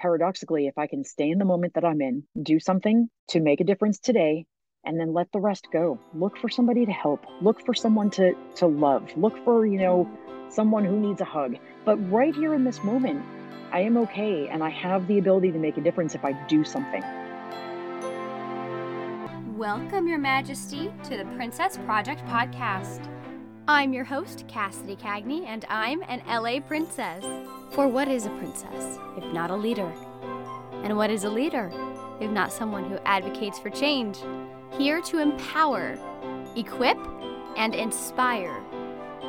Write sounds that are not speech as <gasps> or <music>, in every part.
paradoxically, if I can stay in the moment that I'm in, do something to make a difference today, and then let the rest go. Look for somebody to help. Look for someone to to love. Look for, you know, someone who needs a hug. But right here in this moment, I am okay and I have the ability to make a difference if I do something. Welcome, Your Majesty, to the Princess Project podcast. I'm your host, Cassidy Cagney, and I'm an LA princess. For what is a princess if not a leader? And what is a leader if not someone who advocates for change? Here to empower, equip, and inspire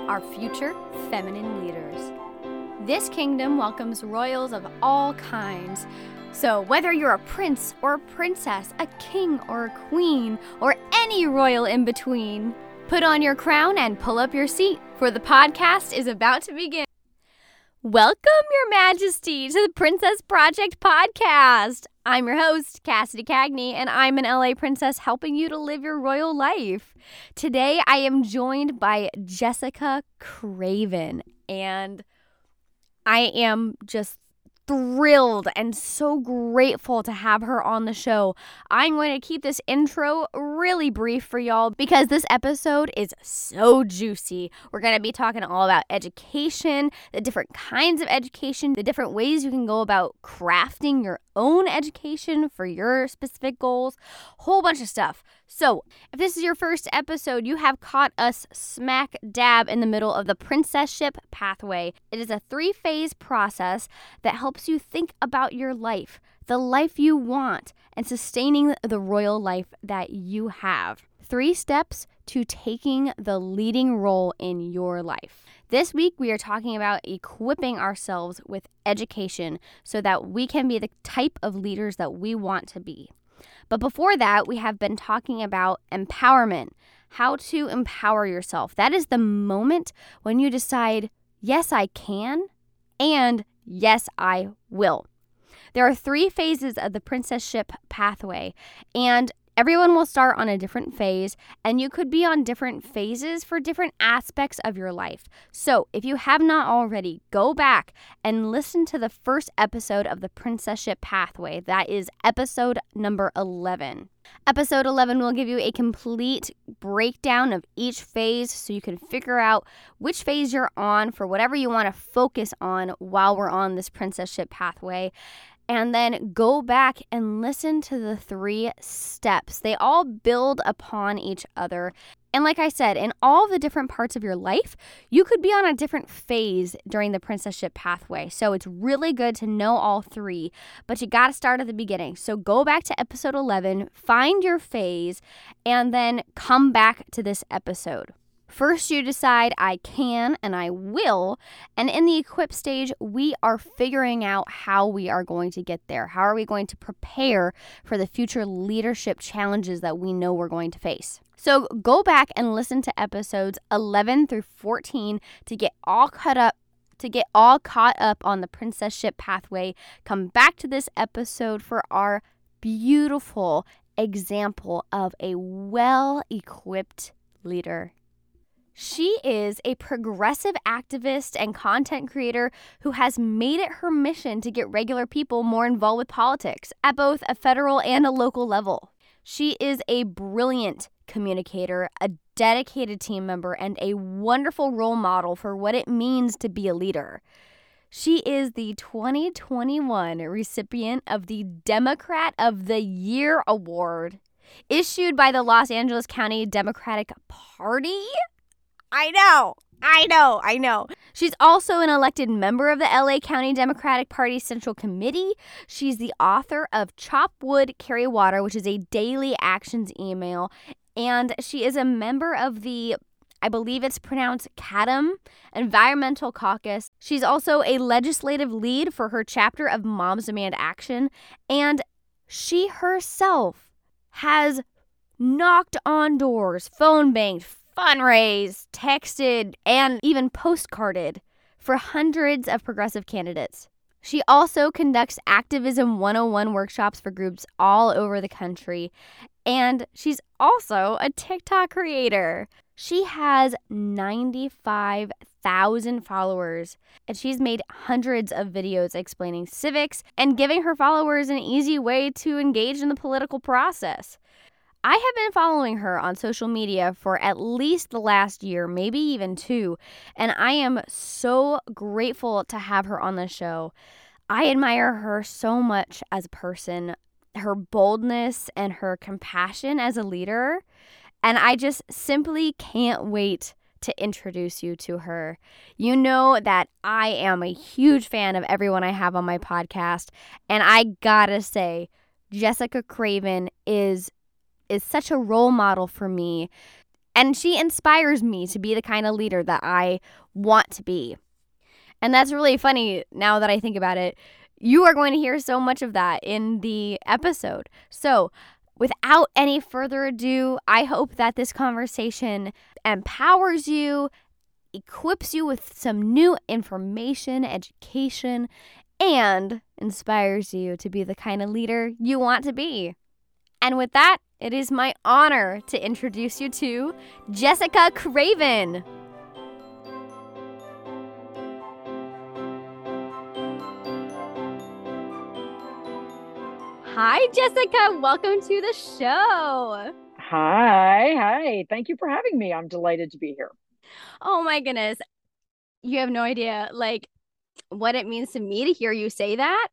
our future feminine leaders. This kingdom welcomes royals of all kinds. So, whether you're a prince or a princess, a king or a queen, or any royal in between, put on your crown and pull up your seat, for the podcast is about to begin. Welcome, Your Majesty, to the Princess Project podcast. I'm your host, Cassidy Cagney, and I'm an LA princess helping you to live your royal life. Today, I am joined by Jessica Craven, and I am just thrilled and so grateful to have her on the show. I'm going to keep this intro really brief for y'all because this episode is so juicy. We're going to be talking all about education, the different kinds of education, the different ways you can go about crafting your own education for your specific goals, whole bunch of stuff. So, if this is your first episode, you have caught us smack dab in the middle of the princesship pathway. It is a three phase process that helps you think about your life, the life you want, and sustaining the royal life that you have. Three steps to taking the leading role in your life. This week, we are talking about equipping ourselves with education so that we can be the type of leaders that we want to be. But before that, we have been talking about empowerment, how to empower yourself. That is the moment when you decide, yes, I can, and yes, I will. There are three phases of the princesship pathway, and Everyone will start on a different phase, and you could be on different phases for different aspects of your life. So, if you have not already, go back and listen to the first episode of the Princesship Pathway. That is episode number 11. Episode 11 will give you a complete breakdown of each phase so you can figure out which phase you're on for whatever you want to focus on while we're on this princesship pathway and then go back and listen to the three steps. They all build upon each other. And like I said, in all the different parts of your life, you could be on a different phase during the princesship pathway. So it's really good to know all three, but you got to start at the beginning. So go back to episode 11, find your phase, and then come back to this episode. First, you decide I can and I will. And in the equip stage, we are figuring out how we are going to get there. How are we going to prepare for the future leadership challenges that we know we're going to face? So go back and listen to episodes 11 through 14 to get all caught up to get all caught up on the princesship pathway. Come back to this episode for our beautiful example of a well equipped leader she is a progressive activist and content creator who has made it her mission to get regular people more involved with politics at both a federal and a local level. She is a brilliant communicator, a dedicated team member, and a wonderful role model for what it means to be a leader. She is the 2021 recipient of the Democrat of the Year Award, issued by the Los Angeles County Democratic Party. I know. I know, I know. She's also an elected member of the LA County Democratic Party Central Committee. She's the author of Chop Wood, Carry Water, which is a daily actions email. And she is a member of the, I believe it's pronounced CADEM Environmental Caucus. She's also a legislative lead for her chapter of Moms Demand Action. And she herself has knocked on doors, phone banked, fundraised, texted, and even postcarded for hundreds of progressive candidates. She also conducts Activism 101 workshops for groups all over the country, and she's also a TikTok creator. She has 95 thousand followers, and she's made hundreds of videos explaining civics and giving her followers an easy way to engage in the political process. I have been following her on social media for at least the last year, maybe even two, and I am so grateful to have her on the show. I admire her so much as a person, her boldness and her compassion as a leader, and I just simply can't wait to introduce you to her. You know that I am a huge fan of everyone I have on my podcast, and I gotta say, Jessica Craven is is such a role model for me. And she inspires me to be the kind of leader that I want to be. And that's really funny now that I think about it. You are going to hear so much of that in the episode. So, without any further ado, I hope that this conversation empowers you, equips you with some new information, education, and inspires you to be the kind of leader you want to be. And with that, it is my honor to introduce you to Jessica Craven. Hi, Jessica. Welcome to the show. Hi. Hi. Thank you for having me. I'm delighted to be here. Oh, my goodness. You have no idea, like, what it means to me to hear you say that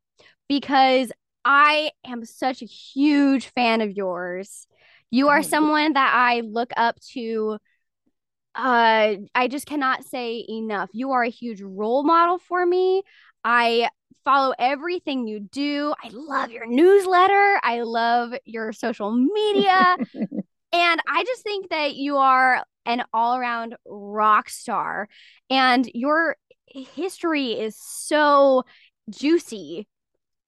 because I am such a huge fan of yours. You are someone that I look up to. Uh, I just cannot say enough. You are a huge role model for me. I follow everything you do. I love your newsletter. I love your social media. <laughs> and I just think that you are an all around rock star. And your history is so juicy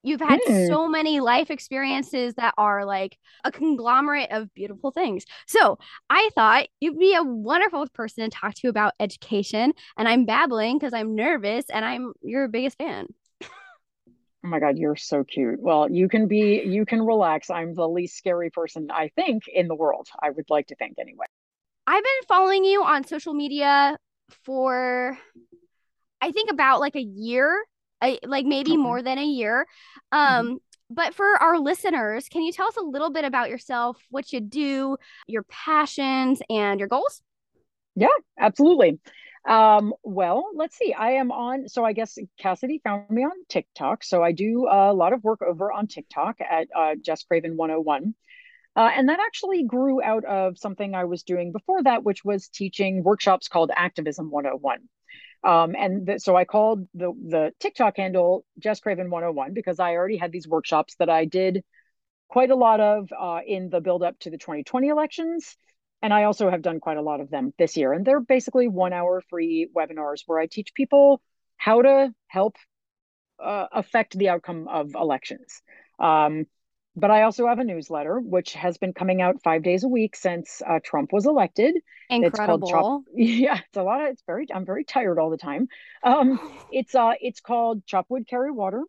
You've had mm. so many life experiences that are like a conglomerate of beautiful things. So I thought you'd be a wonderful person to talk to about education. And I'm babbling because I'm nervous and I'm your biggest fan. Oh my God, you're so cute. Well, you can be, you can relax. I'm the least scary person, I think, in the world. I would like to think anyway. I've been following you on social media for, I think, about like a year a, like maybe mm-hmm. more than a year. Mm-hmm. Um, mm-hmm. But for our listeners, can you tell us a little bit about yourself, what you do, your passions, and your goals? Yeah, absolutely. Um, well, let's see. I am on, so I guess Cassidy found me on TikTok. So I do a lot of work over on TikTok at uh, Jess Craven 101. Uh, and that actually grew out of something I was doing before that, which was teaching workshops called Activism 101. Um, and the, so I called the the TikTok handle Jess Craven 101 because I already had these workshops that I did quite a lot of uh, in the build up to the 2020 elections. And I also have done quite a lot of them this year. And they're basically one hour free webinars where I teach people how to help uh, affect the outcome of elections. Um, but I also have a newsletter which has been coming out five days a week since uh, Trump was elected. Incredible. It's called Chop- <laughs> yeah, it's a lot of. It's very. I'm very tired all the time. Um, <sighs> it's uh, it's called Chop Wood Carry Water,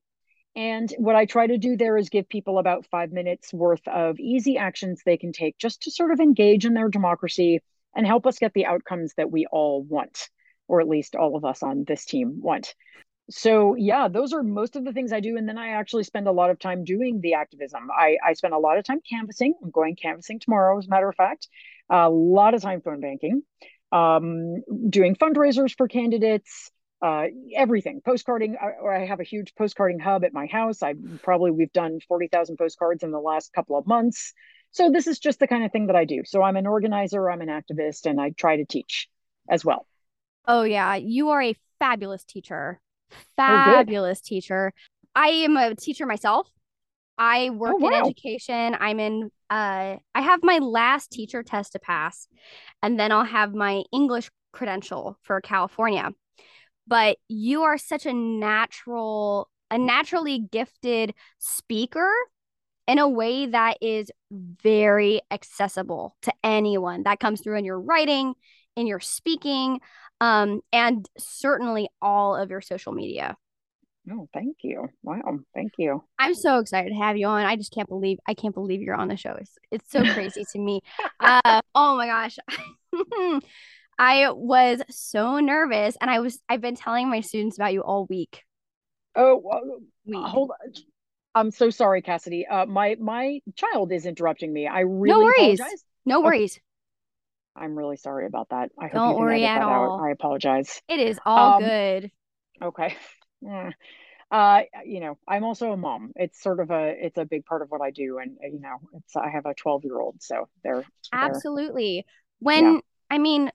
and what I try to do there is give people about five minutes worth of easy actions they can take just to sort of engage in their democracy and help us get the outcomes that we all want, or at least all of us on this team want so yeah those are most of the things i do and then i actually spend a lot of time doing the activism. I, I spend a lot of time canvassing. I'm going canvassing tomorrow as a matter of fact. A lot of time phone banking um, doing fundraisers for candidates uh, everything. Postcarding or I have a huge postcarding hub at my house. I probably we've done 40,000 postcards in the last couple of months. So this is just the kind of thing that i do. So i'm an organizer i'm an activist and i try to teach as well. Oh yeah. You are a fabulous teacher fabulous oh, teacher. I am a teacher myself. I work oh, wow. in education. I'm in uh I have my last teacher test to pass and then I'll have my English credential for California. But you are such a natural a naturally gifted speaker in a way that is very accessible to anyone. That comes through in your writing, in your speaking um, and certainly all of your social media. Oh, thank you. Wow, thank you. I'm so excited to have you on. I just can't believe I can't believe you're on the show. It's it's so crazy to me. <laughs> Uh, oh my gosh. <laughs> I was so nervous and I was I've been telling my students about you all week. Oh, uh, hold on. I'm so sorry, Cassidy. Uh, my my child is interrupting me. I really no worries. apologize. No worries. Okay. I'm really sorry about that. I hope Don't you worry at all. out. I apologize. It is all um, good. Okay. <laughs> Yeah. Uh, you know, I'm also a mom. It's sort of a it's a big part of what I do, and you know, it's I have a 12 year old, so they're absolutely. When yeah. I mean,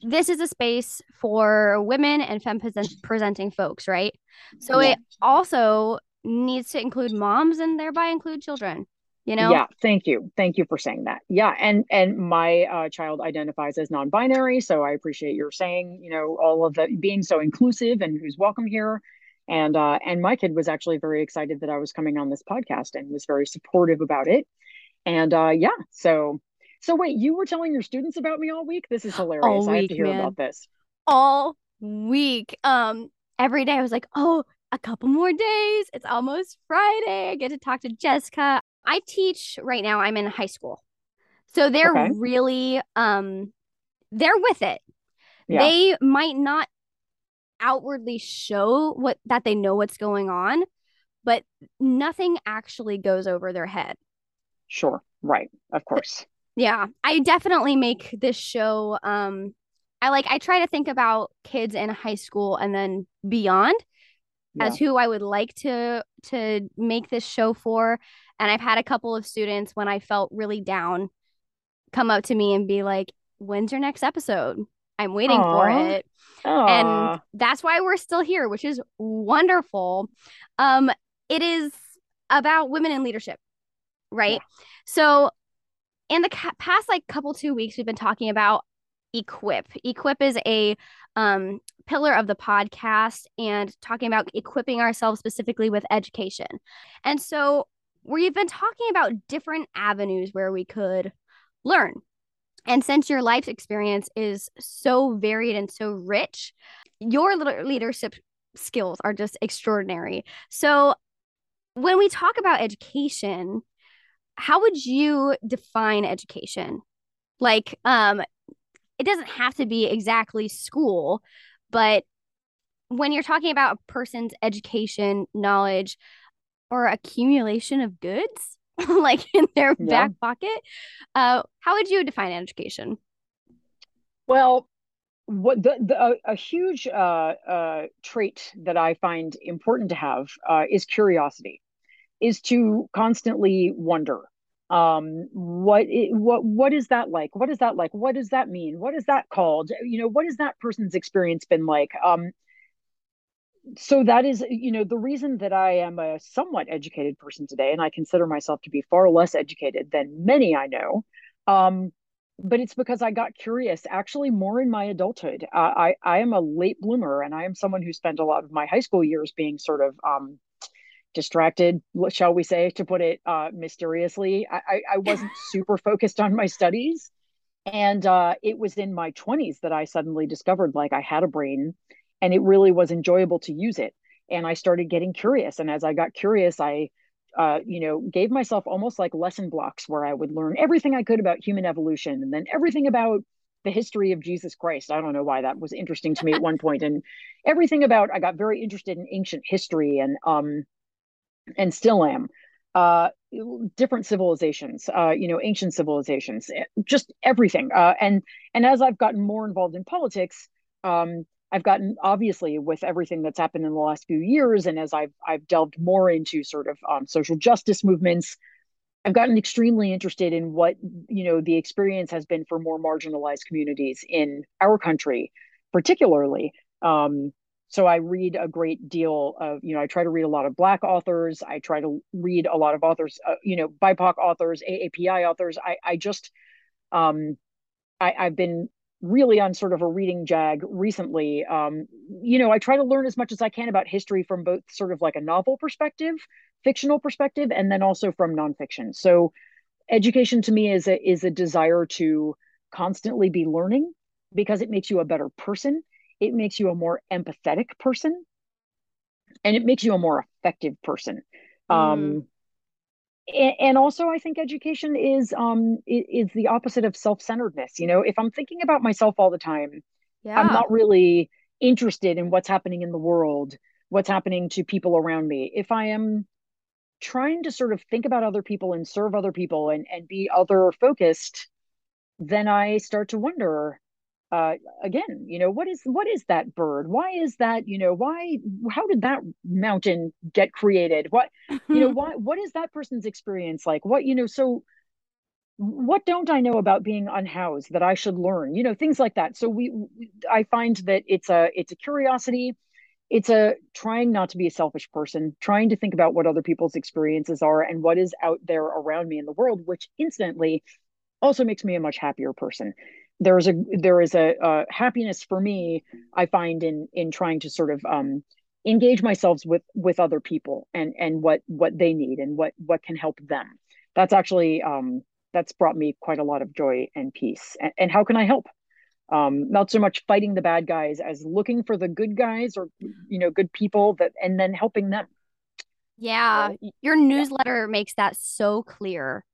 this is a space for women and femme presenting folks, right? So yeah. it also needs to include moms and thereby include children you know? Yeah thank you. Thank you for saying that. Yeah and and my uh, child identifies as non-binary so i appreciate your saying you know all of that being so inclusive and who's welcome here. And uh and my kid was actually very excited that i was coming on this podcast and was very supportive about it. And uh yeah so so wait you were telling your students about me all week? This is hilarious. All week, i have to hear man. about this. All week. Um every day i was like oh a couple more days. It's almost Friday. I get to talk to Jessica. I teach right now, I'm in high school. So they're okay. really um they're with it. Yeah. They might not outwardly show what that they know what's going on, but nothing actually goes over their head. Sure. Right. Of course. Yeah. I definitely make this show um I like I try to think about kids in high school and then beyond yeah. as who I would like to to make this show for. And I've had a couple of students when I felt really down come up to me and be like, "When's your next episode? I'm waiting Aww. for it." Aww. And that's why we're still here, which is wonderful. Um it is about women in leadership, right? Yeah. So in the ca- past like couple two weeks we've been talking about equip equip is a um, pillar of the podcast and talking about equipping ourselves specifically with education. And so we've been talking about different avenues where we could learn. And since your life experience is so varied and so rich, your leadership skills are just extraordinary. So when we talk about education, how would you define education? Like, um, it doesn't have to be exactly school, but when you're talking about a person's education, knowledge, or accumulation of goods, <laughs> like in their yeah. back pocket, uh, how would you define education? Well, what the, the a, a huge uh, uh, trait that I find important to have uh, is curiosity, is to constantly wonder um what it, what what is that like? What is that like? What does that mean? What is that called? You know what has that person's experience been like? Um so that is you know the reason that i am a somewhat educated person today and i consider myself to be far less educated than many i know um but it's because i got curious actually more in my adulthood. Uh, i i am a late bloomer and i am someone who spent a lot of my high school years being sort of um distracted, shall we say, to put it uh, mysteriously. I, I <laughs> wasn't super focused on my studies. And uh, it was in my 20s that I suddenly discovered like I had a brain and it really was enjoyable to use it. And I started getting curious. And as I got curious, I, uh, you know, gave myself almost like lesson blocks where I would learn everything I could about human evolution and then everything about the history of Jesus Christ. I don't know why that was interesting to me at one point, and everything about I got very interested in ancient history and um, and still am uh, different civilizations uh, you know ancient civilizations eh, just everything. Uh, and and as i've gotten more involved in politics um, i've gotten obviously with everything that's happened in the last few years and as i've i've delved more into sort of um, social justice movements i've gotten extremely interested in what you know the experience has been for more marginalized communities in our country particularly um, so i read a great deal of you know i try to read a lot of black authors. I try to read a lot of authors uh, you know bipoc authors aapi authors. I i just um i i've been really on sort of a reading jag recently. Um you know i try to learn as much as i can about history from both sort of like a novel perspective fictional perspective and then also from nonfiction. So education to me is a is a desire to constantly be learning because it makes you a better person it makes you a more empathetic person and it makes you a more effective person. Mm. Um, and also i think education is um is the opposite of self-centeredness you know if i'm thinking about myself all the time yeah. i'm not really interested in what's happening in the world what's happening to people around me if i am trying to sort of think about other people and serve other people and and be other focused then i start to wonder uh, again, you know, what is what is that bird? Why is that? You know, why? How did that mountain get created? What, you know, <laughs> why? What is that person's experience like? What, you know, so what don't I know about being unhoused that I should learn? You know, things like that. So we, I find that it's a it's a curiosity. It's a trying not to be a selfish person, trying to think about what other people's experiences are and what is out there around me in the world, which instantly also makes me a much happier person there is a there is a, a, happiness for me i find in in trying to sort of um engage myself with with other people and and what what they need and what what can help them. That's actually um that's brought me quite a lot of joy and peace. And, and how can i help? Um not so much fighting the bad guys as looking for the good guys or you know good people that and then helping them. Yeah. Your newsletter makes that so clear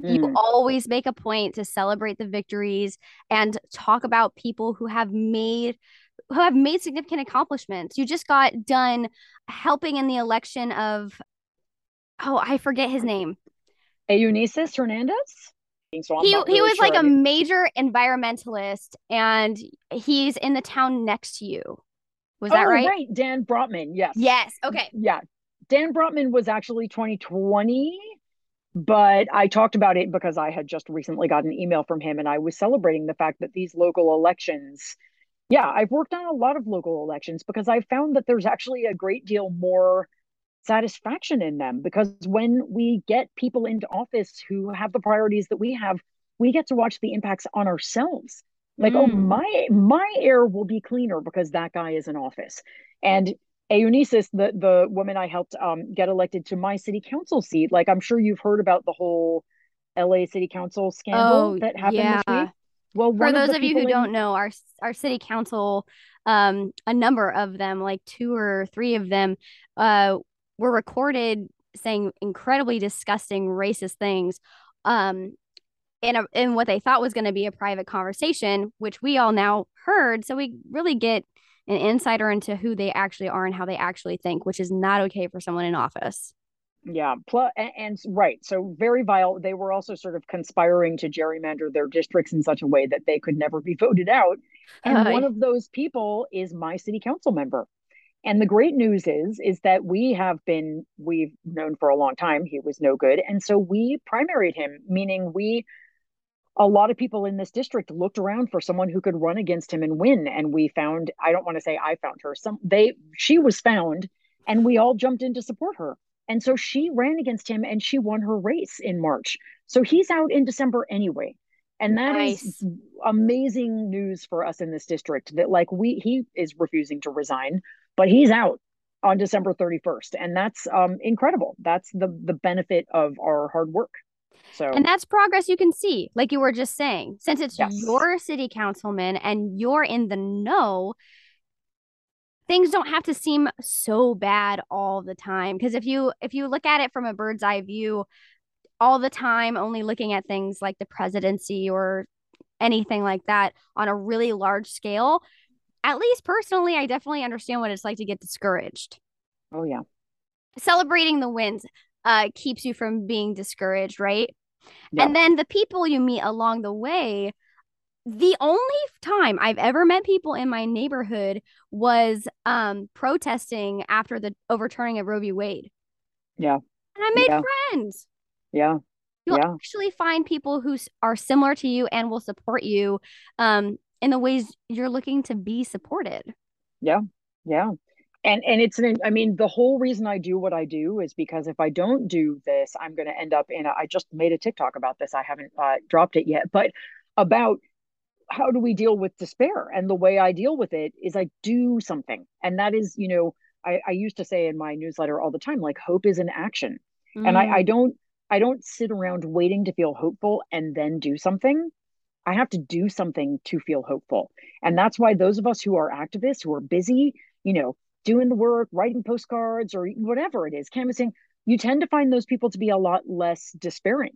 you mm. always make a point to celebrate the victories and talk about people who have made who have made significant accomplishments. You just got done helping in the election of oh, I forget his name. Eunisses Hernandez? So he, really he was sure like a major environmentalist and he's in the town next to you. Was that oh, right? Right. Dan Brotman. Yes. Yes. Okay. Yeah. Dan Brotman was actually 2020 but I talked about it because I had just recently got an email from him and I was celebrating the fact that these local elections, yeah, I've worked on a lot of local elections because I found that there's actually a great deal more satisfaction in them because when we get people into office who have the priorities that we have, we get to watch the impacts on ourselves. Like, oh, mm. oh, my my air will be cleaner because that guy is in office. And Eunisses, the the woman I helped um, get elected to my city council seat, like I'm sure you've heard about the whole LA city council scandal oh, that happened yeah. this week. Well, for those of, of you who in... don't know, our our city council, um, a number of them, like two or three of them, uh, were recorded saying incredibly disgusting, racist things, um, in a in what they thought was going to be a private conversation, which we all now heard. So we really get an insider into who they actually are and how they actually think, which is not okay for someone in office. Yeah, plus and, and, right, so very vile. They were also sort of conspiring to gerrymander their districts in such a way that they could never be voted out. And uh, one of those people is my city council member. And the great news is is that we have been we've known for a long time he was no good, and so we primaried him, meaning we a lot of people in this district looked around for someone who could run against him and win and we found i don't want to say i found her some they she was found and we all jumped in to support her. And so she ran against him and she won her race in march. So he's out in december anyway. And that nice. is amazing news for us in this district that like we he is refusing to resign but he's out on december 31st and that's um incredible. That's the the benefit of our hard work so And that's progress you can see, like you were just saying. Since it's yes. your city councilman and you're in the know, things don't have to seem so bad all the time because if you if you look at it from a bird's eye view all the time only looking at things like the presidency or anything like that on a really large scale at least personally i definitely understand what it's like to get discouraged oh yeah celebrating the wins uh keeps you from being discouraged right yeah. And then the people you meet along the way, the only time I've ever met people in my neighborhood was um protesting after the overturning of Roe v. Wade. Yeah. And I made yeah. friends. Yeah. You'll yeah. actually find people who are similar to you and will support you um in the ways you're looking to be supported. Yeah. Yeah and and it's an i mean the whole reason i do what i do is because if i don't do this i'm going to end up in a, I just made a tiktok about this. I haven't uh, dropped it yet but about how do we deal with despair? And the way i deal with it is i do something. And that is you know i, I used to say in my newsletter all the time like hope is an action. Mm. and I, I don't i don't sit around waiting to feel hopeful and then do something. I have to do something to feel hopeful. And that's why those of us who are activists who are busy you know doing the work, writing postcards or whatever it is, canvassing, you tend to find those people to be a lot less despairing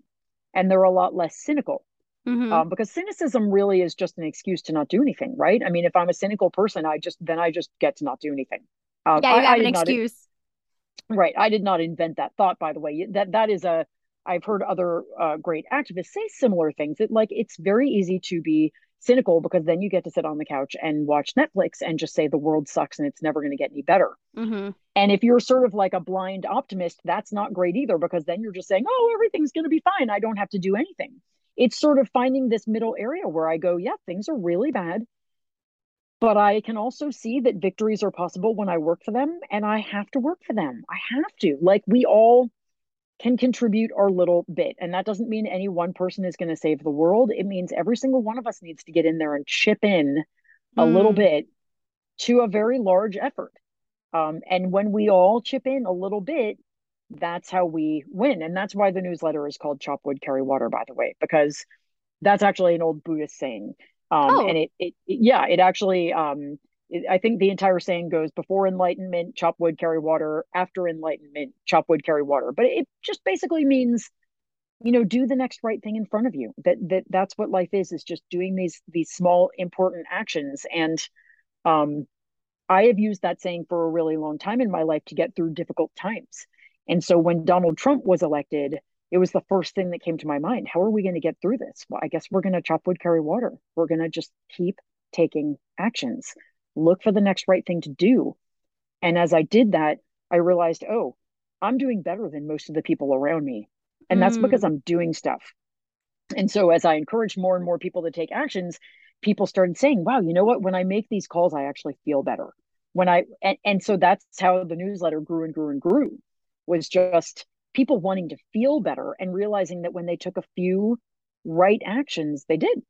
and they're a lot less cynical. Mm-hmm. Um, because cynicism really is just an excuse to not do anything, right? I mean, if I'm a cynical person, I just then I just get to not do anything. Um, yeah, you I, have I an excuse. Not, right. I did not invent that thought, by the way. That that is a I've heard other uh, great activists say similar things. It like it's very easy to be cynical because then you get to sit on the couch and watch Netflix and just say the world sucks and it's never going to get any better. Mm-hmm. And if you're sort of like a blind optimist, that's not great either because then you're just saying, oh, everything's going to be fine. I don't have to do anything. It's sort of finding this middle area where I go, yeah, things are really bad. But I can also see that victories are possible when I work for them and I have to work for them. I have to. Like we all can contribute our little bit. And that doesn't mean any one person is going to save the world. It means every single one of us needs to get in there and chip in a mm. little bit to a very large effort. Um, and when we all chip in a little bit, that's how we win. And that's why the newsletter is called Chop Wood, Carry Water, by the way, because that's actually an old Buddhist saying. Um, oh. And it, it, it, yeah, it actually, um, I think the entire saying goes before enlightenment, chop wood, carry water. After enlightenment, chop wood, carry water. But it just basically means, you know, do the next right thing in front of you. That that that's what life is, is just doing these these small important actions. And um I have used that saying for a really long time in my life to get through difficult times. And so when Donald Trump was elected, it was the first thing that came to my mind. How are we going to get through this? Well, I guess we're going to chop wood, carry water. We're going to just keep taking actions look for the next right thing to do. And as I did that, I realized, oh, I'm doing better than most of the people around me. And that's mm. because I'm doing stuff. And so as I encouraged more and more people to take actions, people started saying, wow, you know what? When I make these calls, I actually feel better. When I, and, and so that's how the newsletter grew and grew and grew was just people wanting to feel better and realizing that when they took a few right actions, they did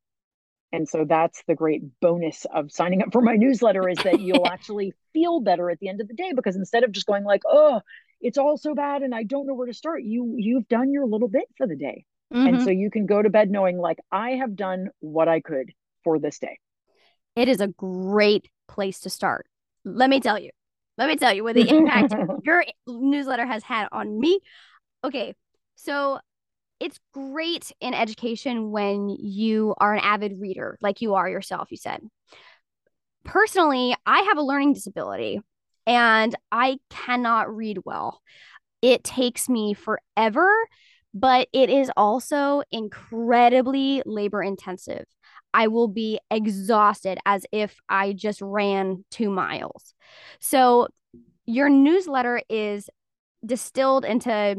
and so that's the great bonus of signing up for my newsletter is that you'll <laughs> actually feel better at the end of the day because instead of just going like oh it's all so bad and i don't know where to start you you've done your little bit for the day. Mm-hmm. and so you can go to bed knowing like i have done what i could for this day. It is a great place to start. Let me tell you. Let me tell you what the impact <laughs> your newsletter has had on me. Okay so it's great in education when you are an avid reader, like you are yourself, you said. Personally, I have a learning disability and I cannot read well. It takes me forever, but it is also incredibly labor intensive. I will be exhausted as if I just ran two miles. So, your newsletter is distilled into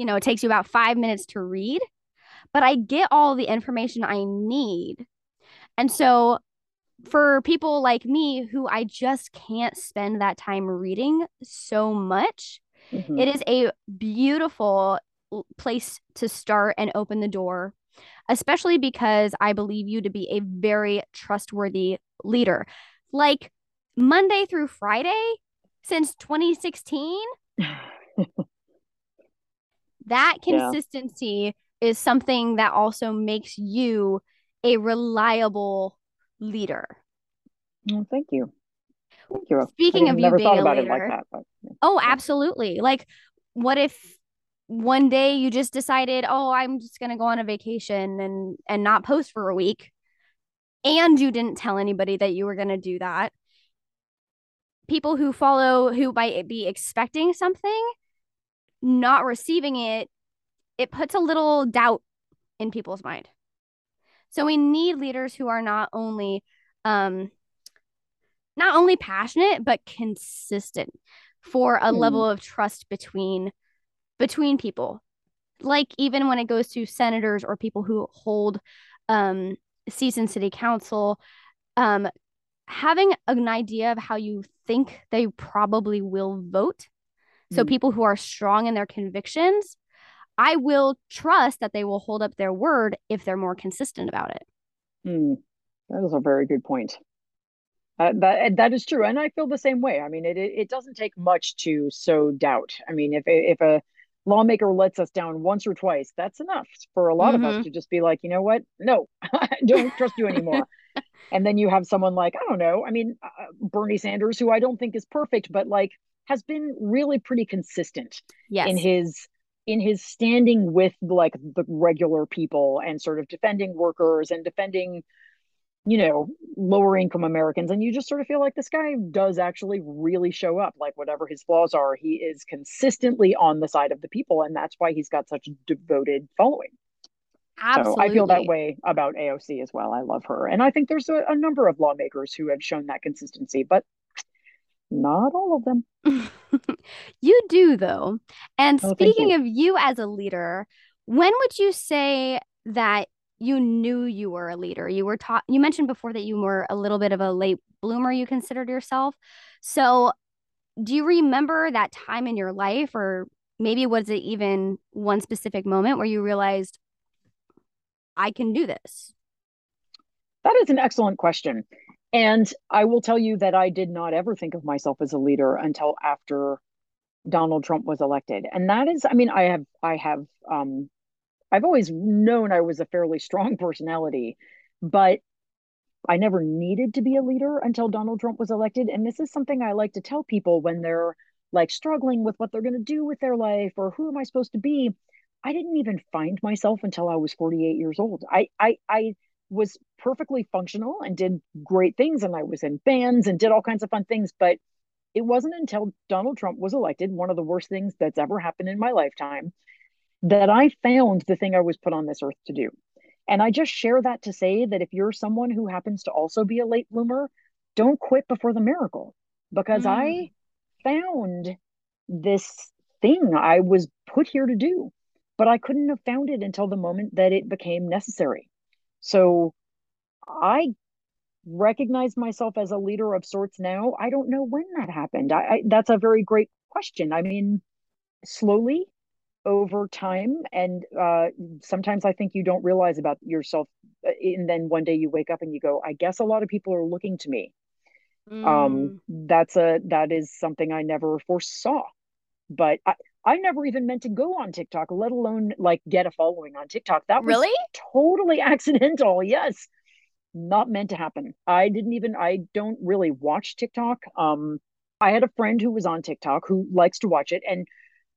you know, it takes you about five minutes to read, but I get all the information I need. And so for people like me who I just can't spend that time reading so much, mm-hmm. it is a beautiful place to start and open the door, especially because I believe you to be a very trustworthy leader. Like Monday through Friday since 2016. <laughs> that consistency yeah. is something that also makes you a reliable leader. Well, thank you. Thank you. Speaking of you being a leader, like that, but, yeah. oh, absolutely. Like, what if one day you just decided, oh, I'm just gonna go on a vacation and and not post for a week, and you didn't tell anybody that you were gonna do that? People who follow who might be expecting something not receiving it, it puts a little doubt in people's mind. So we need leaders who are not only um not only passionate but consistent for a mm. level of trust between between people. Like even when it goes to senators or people who hold um seats in city council, um having an idea of how you think they probably will vote so, mm. people who are strong in their convictions, I will trust that they will hold up their word if they're more consistent about it. Mm. That is a very good point. Uh, that that is true, and I feel the same way. I mean, it, it, doesn't take much to sow doubt. I mean, if if a lawmaker lets us down once or twice, that's enough for a lot mm-hmm. of us mm-hmm. to just be like, you know what? No, <laughs> I don't trust you anymore. <laughs> and then you have someone like I don't know. I mean, uh, Bernie Sanders, who I don't think is perfect, but like has been really pretty consistent yes. in his in his standing with like the regular people and sort of defending workers and defending you know lower income americans. And you just sort of feel like this guy does actually really show up. Like whatever his flaws are he is consistently on the side of the people. And that's why he's got such a devoted following. Absolutely. so i feel that way about aoc as well. I love her. And i think there's a, a number of lawmakers who have shown that consistency but not all of them. <laughs> You do though. And Oh, speaking you. of you as a leader when would you say that you knew you were a leader? You were taught you mentioned before that you were a little bit of a late bloomer you considered yourself. So do you remember that time in your life or maybe was it even one specific moment where you realized i can do this That is an excellent question. And I will tell you that I did not ever think of myself as a leader until after Donald Trump was elected. And that is, I mean, I have, I have, um, I've always known I was a fairly strong <laughs> personality, but I never needed to be a leader until Donald Trump was elected. And this is something I like to tell people when they're like struggling with what they're going to do with their life or who am I supposed to be. I didn't even find myself until I was 48 years old. I, I, I was perfectly functional and did great things, and I was in bands and did all kinds of fun things. But it wasn't until Donald Trump was elected, one of the worst things that's ever happened in my lifetime, that I found the thing I was put on this earth to do. And I just share that to say that if you're someone who happens to also be a late bloomer, don't quit before the miracle because Mm. I found this thing I was put here to do, but I couldn't have found it until the moment that it became necessary. So I recognize myself as a leader of sorts now. I don't know when that happened. I, I that's a very great question. I mean, slowly over time and uh, sometimes i think you don't realize about yourself uh, and then one day you wake up and you go i guess a lot of people are looking to me Mm. um that's a that is something i never foresaw but i i never even meant to go on tiktok let alone like get a following on tiktok that was Really? totally <laughs> accidental yes not meant to happen i didn't even i don't really watch tiktok um i had a friend who was on tiktok who likes to watch it and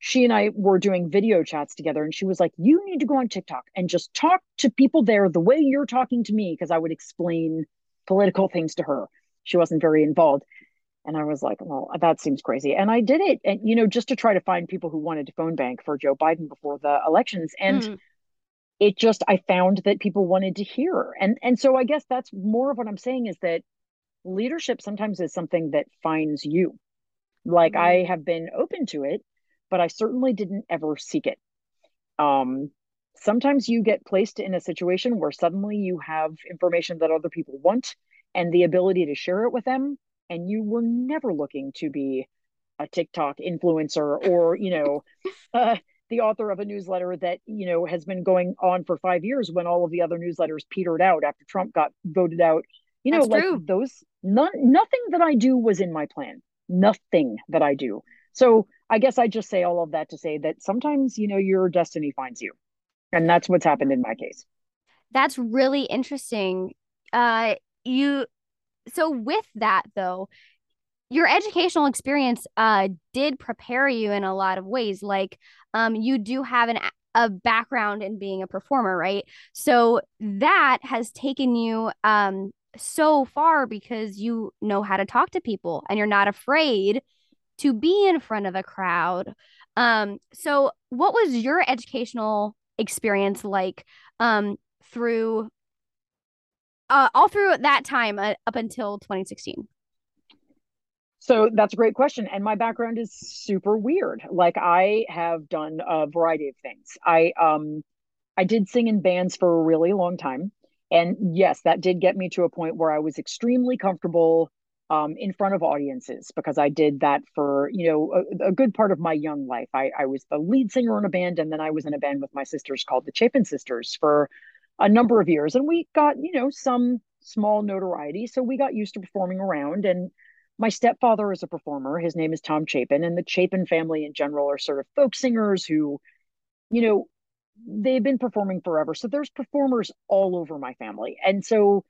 she and I were doing video chats together, and she was like, You need to go on TikTok and just talk to people there the way you're talking to me, because I would explain political things to her. She wasn't very involved. And I was like, Well, that seems crazy. And I did it, and you know, just to try to find people who wanted to phone bank for Joe Biden before the elections. And Mm. it just, I found that people wanted to hear. And and so I guess that's more of what I'm saying is that leadership sometimes is something that finds you. Like I Mm. have been open to it but I certainly didn't ever seek it. Um, sometimes you get placed in a situation where suddenly you have information that other people want and the ability to share it with them, and you were never looking to be a TikTok influencer or, you know, <laughs> uh, the author of a newsletter that, you know, has been going on for five years when all of the other newsletters petered out after Trump got voted out. You know, That's like true. those, none, nothing that I do was in my plan. Nothing that I do. So I guess I just say all of that to say that sometimes, you know, your destiny finds you. And that's what's happened in my case. That's really interesting. Uh, you so with that though, your educational experience uh did prepare you in a lot of ways. Like, um, you do have an a background in being a performer, right? So that has taken you um so far because you know how to talk to people and you're not afraid to be in front of a crowd. Um, so what was your educational experience like um through uh all through that time uh, up until 2016? So that's a great question. And my background is super weird. Like I have done a variety of things. I um I did sing in bands for a really long time. And yes, that did get me to a point where I was extremely comfortable um, in front of audiences because I did that for, you know, a, a good part of my young life. I, I was the lead singer in a band, and then I was in a band with my sisters called the Chapin Sisters for a number of years. And we got, you know, some small notoriety. So we got used to performing around. And my stepfather is a performer. His name is Tom Chapin. And the Chapin family in general are sort of folk singers who, you know, they've been performing forever. So there's performers all over my family. And so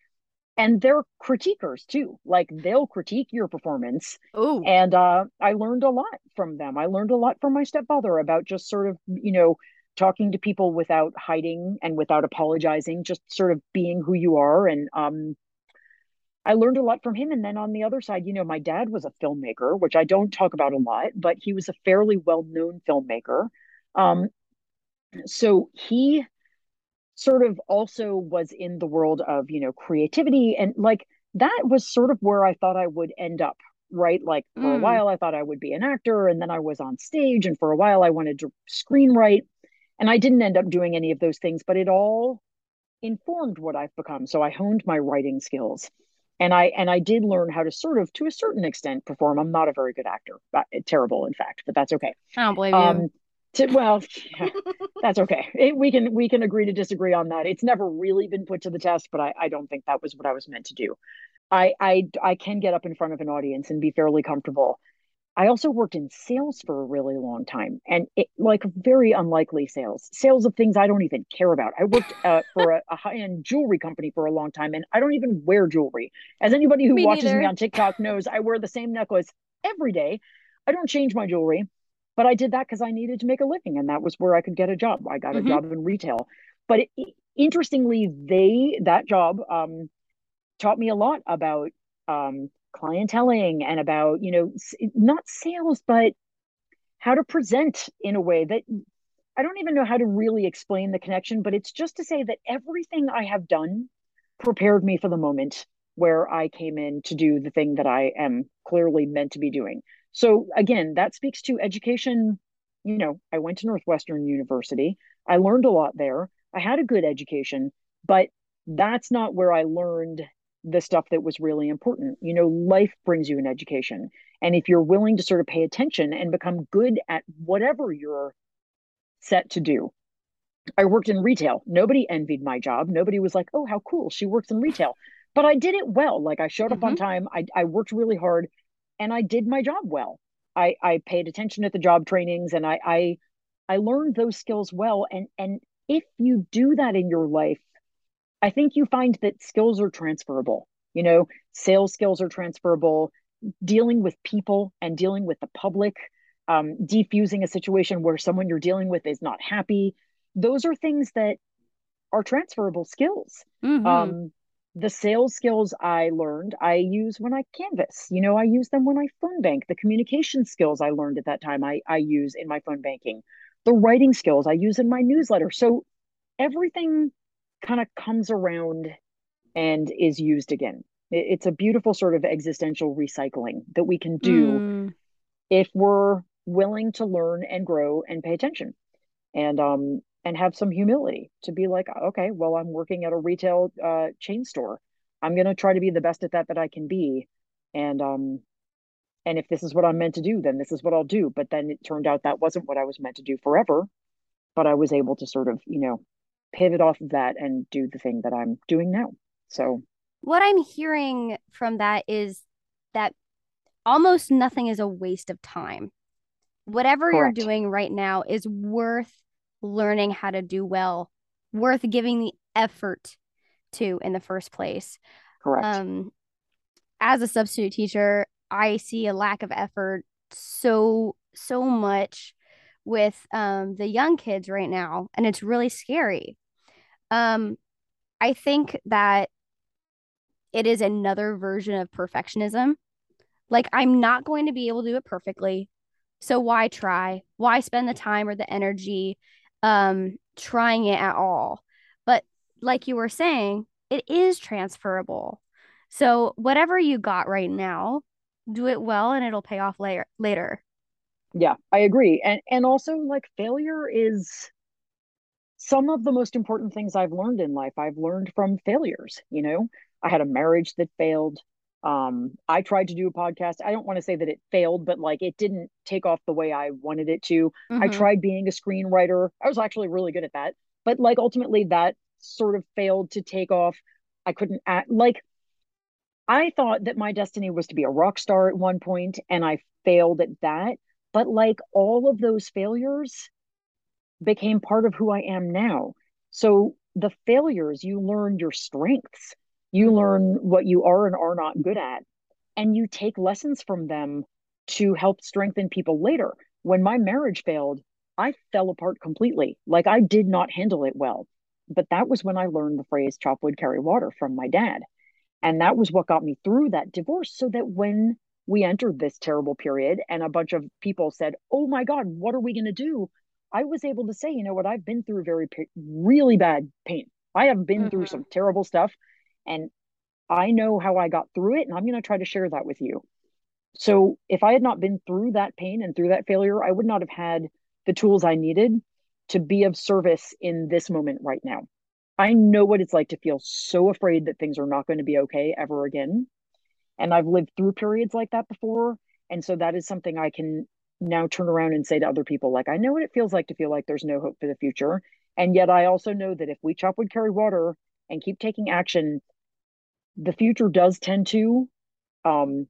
and they're critiquers too like they'll critique your performance oh and uh, i learned a lot from them i learned a lot from my stepfather about just sort of you know talking to people without hiding and without apologizing just sort of being who you are. And um, i learned a lot from him. And then on the other side you know my dad was a filmmaker which i don't talk about a lot but he was a fairly well known filmmaker. Um, so he sort of also was in the world of you know creativity. And like that was sort of where i thought i would end up right? Like for mm. a while i thought i would be an actor. And then i was on stage and for a while i wanted to screenwrite and i didn't end up doing any of those things but it all informed what i've become so i honed my writing skills and i and i did learn how to sort of to a certain extent perform i'm not a very good actor terrible in fact but that's okay i don't blame um, you to, well, yeah, <laughs> that's okay. It, we can we can agree to disagree on that. It's never really been put to the test, but I, I don't think that was what I was meant to do. I, I I can get up in front of an audience and be fairly comfortable. I also worked in sales for a really long time, and it, like very unlikely sales, sales of things I don't even care about. I worked uh, <laughs> for a, a high-end jewelry company for a long time, and I don't even wear jewelry. As anybody who me watches neither. me on TikTok knows, I wear the same necklace every day. I don't change my jewelry but I did that because I needed to make a living, and that was where I could get a job. I got mm-hmm. a job in retail. But it, interestingly, they that job um, taught me a lot about um, clienteling and about you know not sales, but how to present in a way that I don't even know how to really explain the connection. But it's just to say that everything I have done prepared me for the moment where I came in to do the thing that I am clearly meant to be doing. So again, that speaks to education. You know, I went to Northwestern University. I learned a lot there. I had a good education, but that's not where I learned the stuff that was really important. You know, life brings you an education. And if you're willing to sort of pay attention and become good at whatever you're set to do, I worked in retail. Nobody envied my job. Nobody was like, oh, how cool. She works in retail. But I did it well. Like I showed up mm-hmm. on time. I, I worked really hard and I did my job well. I, I paid attention at the job trainings and I, I I learned those skills well. And and if you do that in your life, I think you find that skills are transferable. You know, sales skills are transferable, dealing with people and dealing with the public, um, defusing a situation where someone you're dealing with is not happy. Those are things that are transferable skills. Mm-hmm. Um, the sales skills I learned, I use when I canvas. You know, I use them when I phone bank. The communication skills I learned at that time, I, I use in my phone banking. The writing skills I use in my newsletter. So everything kind of comes around and is used again. It, it's a beautiful sort of existential recycling that we can do mm. if we're willing to learn and grow and pay attention. And um, and have some humility to be like, okay, well, I'm working at a retail uh, chain store. I'm going to try to be the best at that that I can be. And, um, and if this is what I'm meant to do, then this is what I'll do. But then it turned out that wasn't what I was meant to do forever. But I was able to sort of, you know, pivot off of that and do the thing that I'm doing now. So, what I'm hearing from that is that almost nothing is a waste of time. Whatever Correct. you're doing right now is worth learning how to do well worth giving the effort to in the first place. Correct. Um, as a substitute teacher, I see a lack of effort so so much with um, the young kids right now, and it's really scary. Um, I think that it is another version of perfectionism. Like I'm not going to be able to do it perfectly, so why try? Why spend the time or the energy um, trying it at all. But like you were saying, it is transferable. So whatever you got right now, do it well and it'll pay off later later. Yeah, I agree. And and also like failure is some of the most important things I've learned in life. I've learned from failures, you know. I had a marriage that failed. Um, I tried to do a podcast. I don't want to say that it failed, but like it didn't take off the way I wanted it to. Mm-hmm. I tried being a screenwriter. I was actually really good at that. But like ultimately that sort of failed to take off. I couldn't act like I thought that my destiny was to be a rock star at one point and I failed at that. But like all of those failures became part of who I am now. So the failures, you learn your strengths You learn what you are and are not good at, and you take lessons from them to help strengthen people later. When my marriage failed, I fell apart completely. Like I did not handle it well. But that was when I learned the phrase chop wood, carry water from my dad. And that was what got me through that divorce so that when we entered this terrible period and a bunch of people said, Oh my God, what are we going to do? I was able to say, you know what, I've been through very, really bad pain. I have been mm-hmm. through some terrible stuff and I know how I got through it and I'm going to try to share that with you. So if I had not been through that pain and through that failure, I would not have had the tools I needed to be of service in this moment right now. I know what it's like to feel so afraid that things are not going to be okay ever again. And I've lived through periods like that before. And so that is something I can now turn around and say to other people, like, I know what it feels like to feel like there's no hope for the future. And yet I also know that if we chop wood, carry water and keep taking action, the future does tend to um,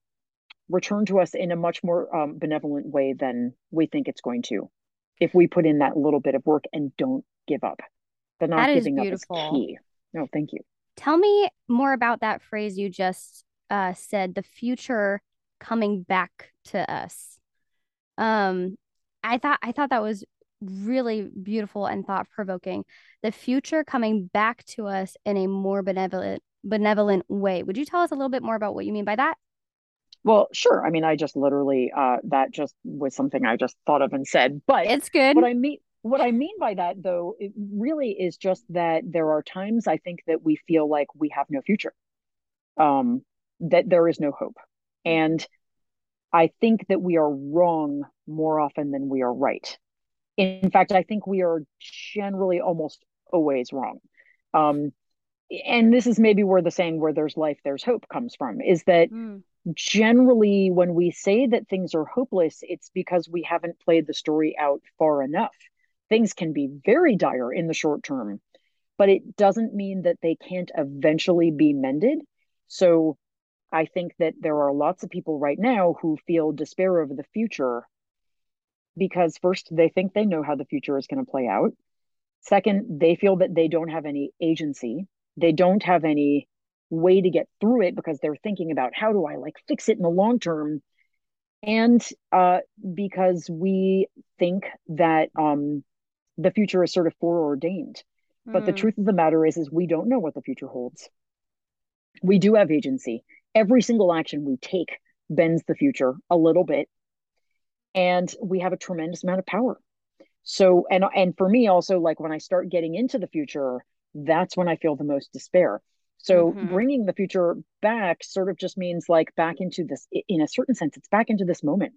return to us in a much more um, benevolent way than we think it's going to if we put in that little bit of work and don't give up. The not that giving is up is key. No, thank you. Tell me more about that phrase you just uh, said, the future coming back to us. Um, I thought I thought that was really beautiful and thought provoking. The future coming back to us in a more benevolent benevolent way. Would you tell us a little bit more about what you mean by that? Well, sure. I mean, I just literally uh, that just was something I just thought of and said. But it's good. What I mean, what I mean by that, though, it really is just that there are times I think that we feel like we have no future, um, that there is no hope, and I think that we are wrong more often than we are right. In fact, I think we are generally almost always wrong. Um, and this is maybe where the saying "where there's life, there's hope" comes from. Is that mm generally when we say that things are hopeless it's because we haven't played the story out far enough things can be very dire in the short term but it doesn't mean that they can't eventually be mended so i think that there are lots of people right now who feel despair over the future because first they think they know how the future is going to play out second they feel that they don't have any agency they don't have any way to get through it because they're thinking about how do I like fix it in the long term. And uh, because we think that um, the future is sort of foreordained. Mm. But the hmm. truth of the matter is, is we don't know what the future holds. We do have agency. Every single action we take bends the future a little bit. And we have a tremendous amount of power. So, and and for me also, like when I start getting into the future, that's when I feel the most despair so mm-hmm. bringing the future back sort of just means like back into this, in a certain sense, it's back into this moment.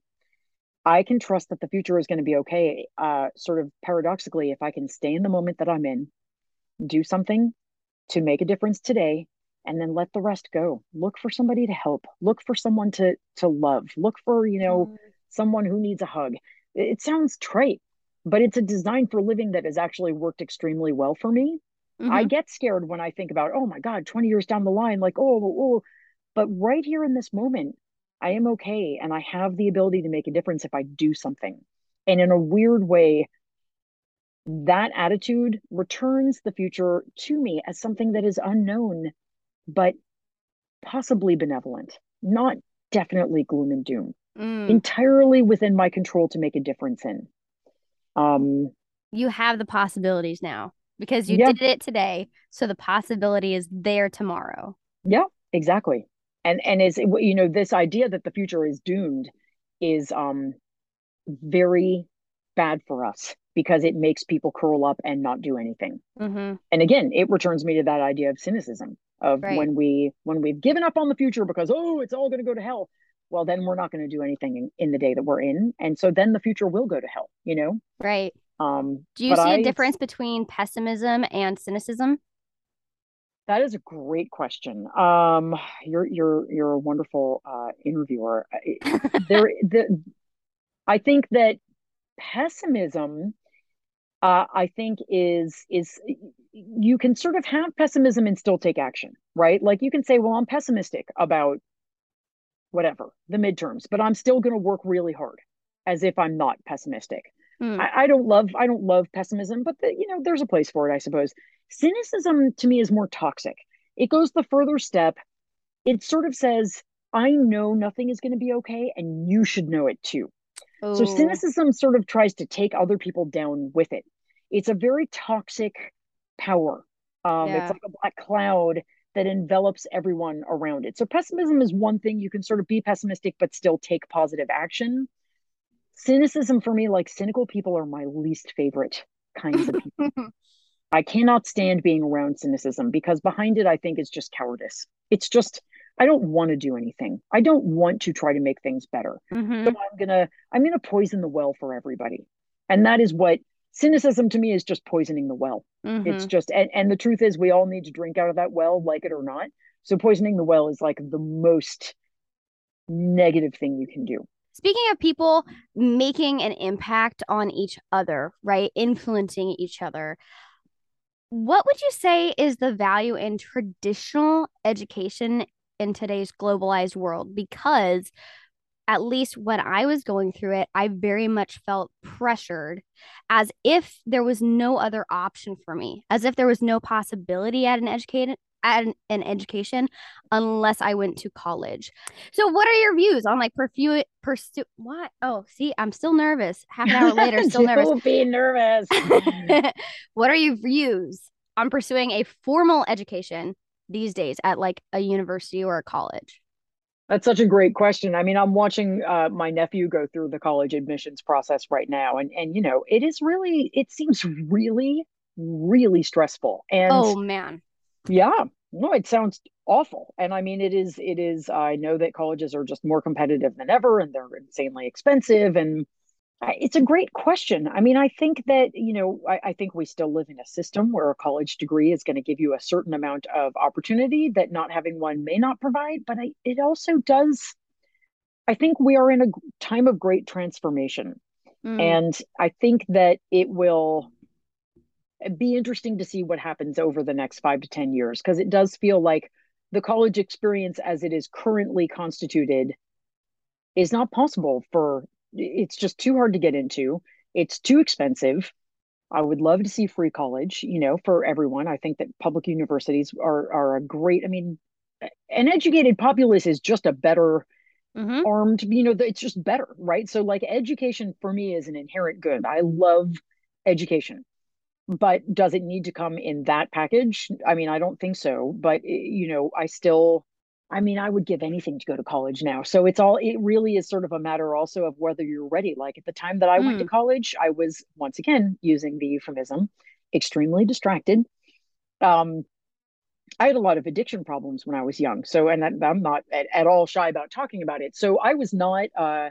I can trust that the future is going to be okay. Uh, sort of paradoxically, if I can stay in the moment that I'm in, do something to make a difference today, and then let the rest go. Look for somebody to help. Look for someone to to love. Look for you know mm. someone who needs a hug. It sounds trite, but it's a design for living that has actually worked extremely well for me Mm-hmm. I get scared when I think about, oh my God, 20 years down the line, like, oh, oh, but right here in this moment, I am okay. And I have the ability to make a difference if I do something. And in a weird way, that attitude returns the future to me as something that is unknown, but possibly benevolent, not definitely gloom and doom, mm. entirely within my control to make a difference in. Um, you have the possibilities now because you yeah. did it today. So the possibility is there tomorrow. Yeah, exactly. And and is you know this idea that the future is doomed is um very bad for us because it makes people curl up and not do anything. Mm-hmm. And again, it returns me to that idea of cynicism of right. when we when we've given up on the future because oh it's all going to go to hell. Well, then we're not going to do anything in, in the day that we're in, and so then the future will go to hell. You know, right? Um, Do you see I, a difference between pessimism and cynicism? That is a great question. Um, you're you're you're a wonderful uh, interviewer. <laughs> there, the, I think that pessimism, uh, I think is is you can sort of have pessimism and still take action, right? Like you can say, well, I'm pessimistic about whatever the midterms, but I'm still going to work really hard, as if I'm not pessimistic. Mm. I, I, don't love I don't love pessimism, but the, you know there's a place for it, I suppose. Cynicism to me is more toxic. it goes the further step. It sort of says, I know nothing is going to be okay, and you should know it too. Oh. So cynicism sort of tries to take other people down with it. It's a very toxic power. Um, yeah. It's like a black cloud that envelops everyone around it. So pessimism is one thing you can sort of be pessimistic but still take positive action. Cynicism for me, like cynical people, are my least favorite kinds of people. <laughs> I cannot stand being around cynicism because behind it, I think is just cowardice. It's just I don't want to do anything. I don't want to try to make things better. Mm-hmm. So I'm gonna I'm gonna poison the well for everybody, and that is what cynicism to me is just poisoning the well. Mm-hmm. It's just and and the truth is we all need to drink out of that well, like it or not. So poisoning the well is like the most negative thing you can do. Speaking of people making an impact on each other, right? Influencing each other what would you say is the value in traditional education in today's globalized world? Because at least when I was going through it, I very much felt pressured as if there was no other option for me, as if there was no possibility at an educated at an, an, education unless I went to college. So what are your views on like pursue pursue what? Oh, see, I'm still nervous. Half an hour later, still <laughs> nervous. Don't be nervous. <laughs> what are your views on pursuing a formal education these days at like a university or a college? That's such a great question. I mean, I'm watching uh, my nephew go through the college admissions process right now, and and you know, it is really, it seems really, really stressful. And oh man, yeah, no, it sounds awful. And I mean, it is, it is. I know that colleges are just more competitive than ever, and they're insanely expensive, and it's a great question. I mean, I think that, you know, I, I, think we still live in a system where a college degree is going to give you a certain amount of opportunity that not having one may not provide. But I, it also does, I think we are in a time of great transformation. Mm. And I think that it will be interesting to see what happens over the next five to 10 years, because it does feel like the college experience as it is currently constituted is not possible for it's just too hard to get into. It's too expensive. I would love to see free college, you know, for everyone. I think that public universities are are a great. I mean, an educated populace is just a better mm-hmm. armed. You know, it's just better, right? So, like, education for me is an inherent good. I love education, but does it need to come in that package? I mean, I don't think so. But you know, I still I mean, I would give anything to go to college now. So it's all, it really is sort of a matter also of whether you're ready. Like at the time that I mm. went to hmm. college, I was once again using the euphemism, extremely distracted. Um, I had a lot of addiction problems when I was young. So, and I'm not at, at all shy about talking about it. So I was not uh,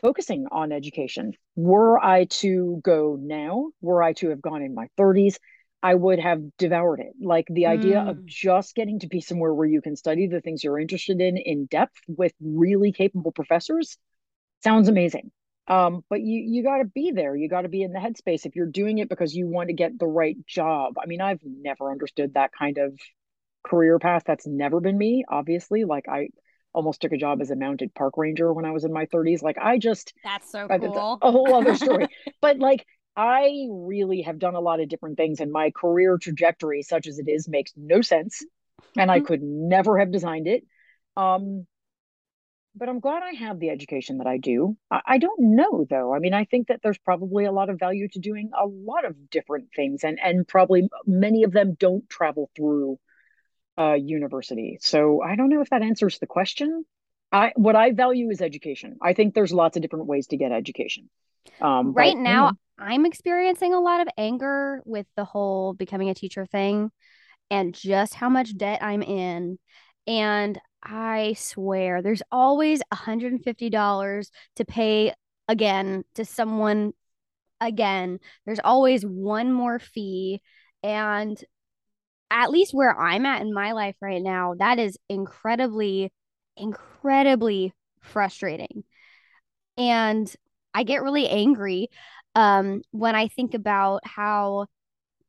focusing on education. Were I to go now, were I to have gone in my 30s, I would have devoured it. Like the idea mm. of just getting to be somewhere where you can study the things you're interested in in depth with really capable professors sounds amazing. Um, but you you got to be there. You got to be in the headspace if you're doing it because you want to get the right job. I mean, I've never understood that kind of career path. That's never been me. Obviously, like I almost took a job as a mounted park ranger when I was in my 30s. Like I just that's so cool. a whole other story. <laughs> but like I really have done a lot of different things, and my career trajectory, such as it is, makes no sense. And I mm-hmm. could never have designed it. Um, but I'm glad I have the education that I do. I, I, don't know though. I mean, I think that there's probably a lot of value to doing a lot of different things, and and probably many of them don't travel through uh, university. So I don't know if that answers the question. I what I value is education. I think there's lots of different ways to get education. Um, right but, now, I'm experiencing a lot of anger with the whole becoming a teacher thing and just how much debt I'm in. And I swear there's always $150 to pay again to someone again. There's always one more fee. And at least where I'm at in my life right now, that is incredibly, incredibly frustrating. And I get really angry um, when I think about how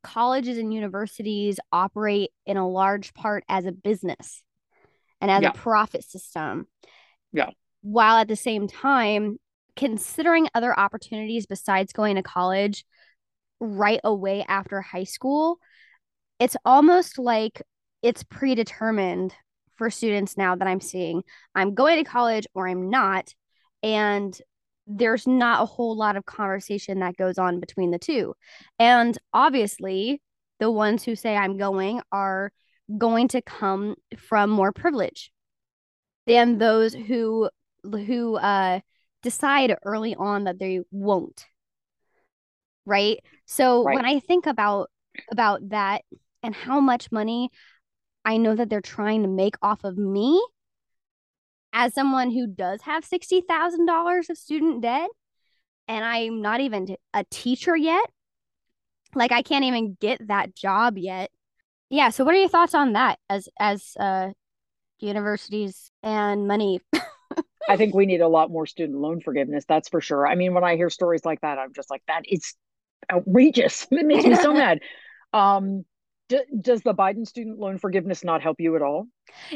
colleges and universities operate in a large part as a business and as yeah. a profit system. Yeah. While at the same time, considering other opportunities besides going to college right away after high school, it's almost like it's predetermined for students now that I'm seeing. I'm going to college or I'm not. And there's not a whole lot of conversation that goes on between the two. And obviously, the ones who say I'm going are going to come from more privilege than those who who uh decide early on that they won't right so right. when i think about about that and how much money i know that they're trying to make off of me as someone who does have $60,000 of student debt and I'm not even a teacher yet, like I can't even get that job yet. Yeah, so what are your thoughts on that as as uh universities and money? <laughs> I think we need a lot more student loan forgiveness, that's for sure. I mean, when I hear stories like that, I'm just like that is outrageous. <laughs> It makes me so <laughs> mad. Um d- does the Biden student loan forgiveness not help you at all?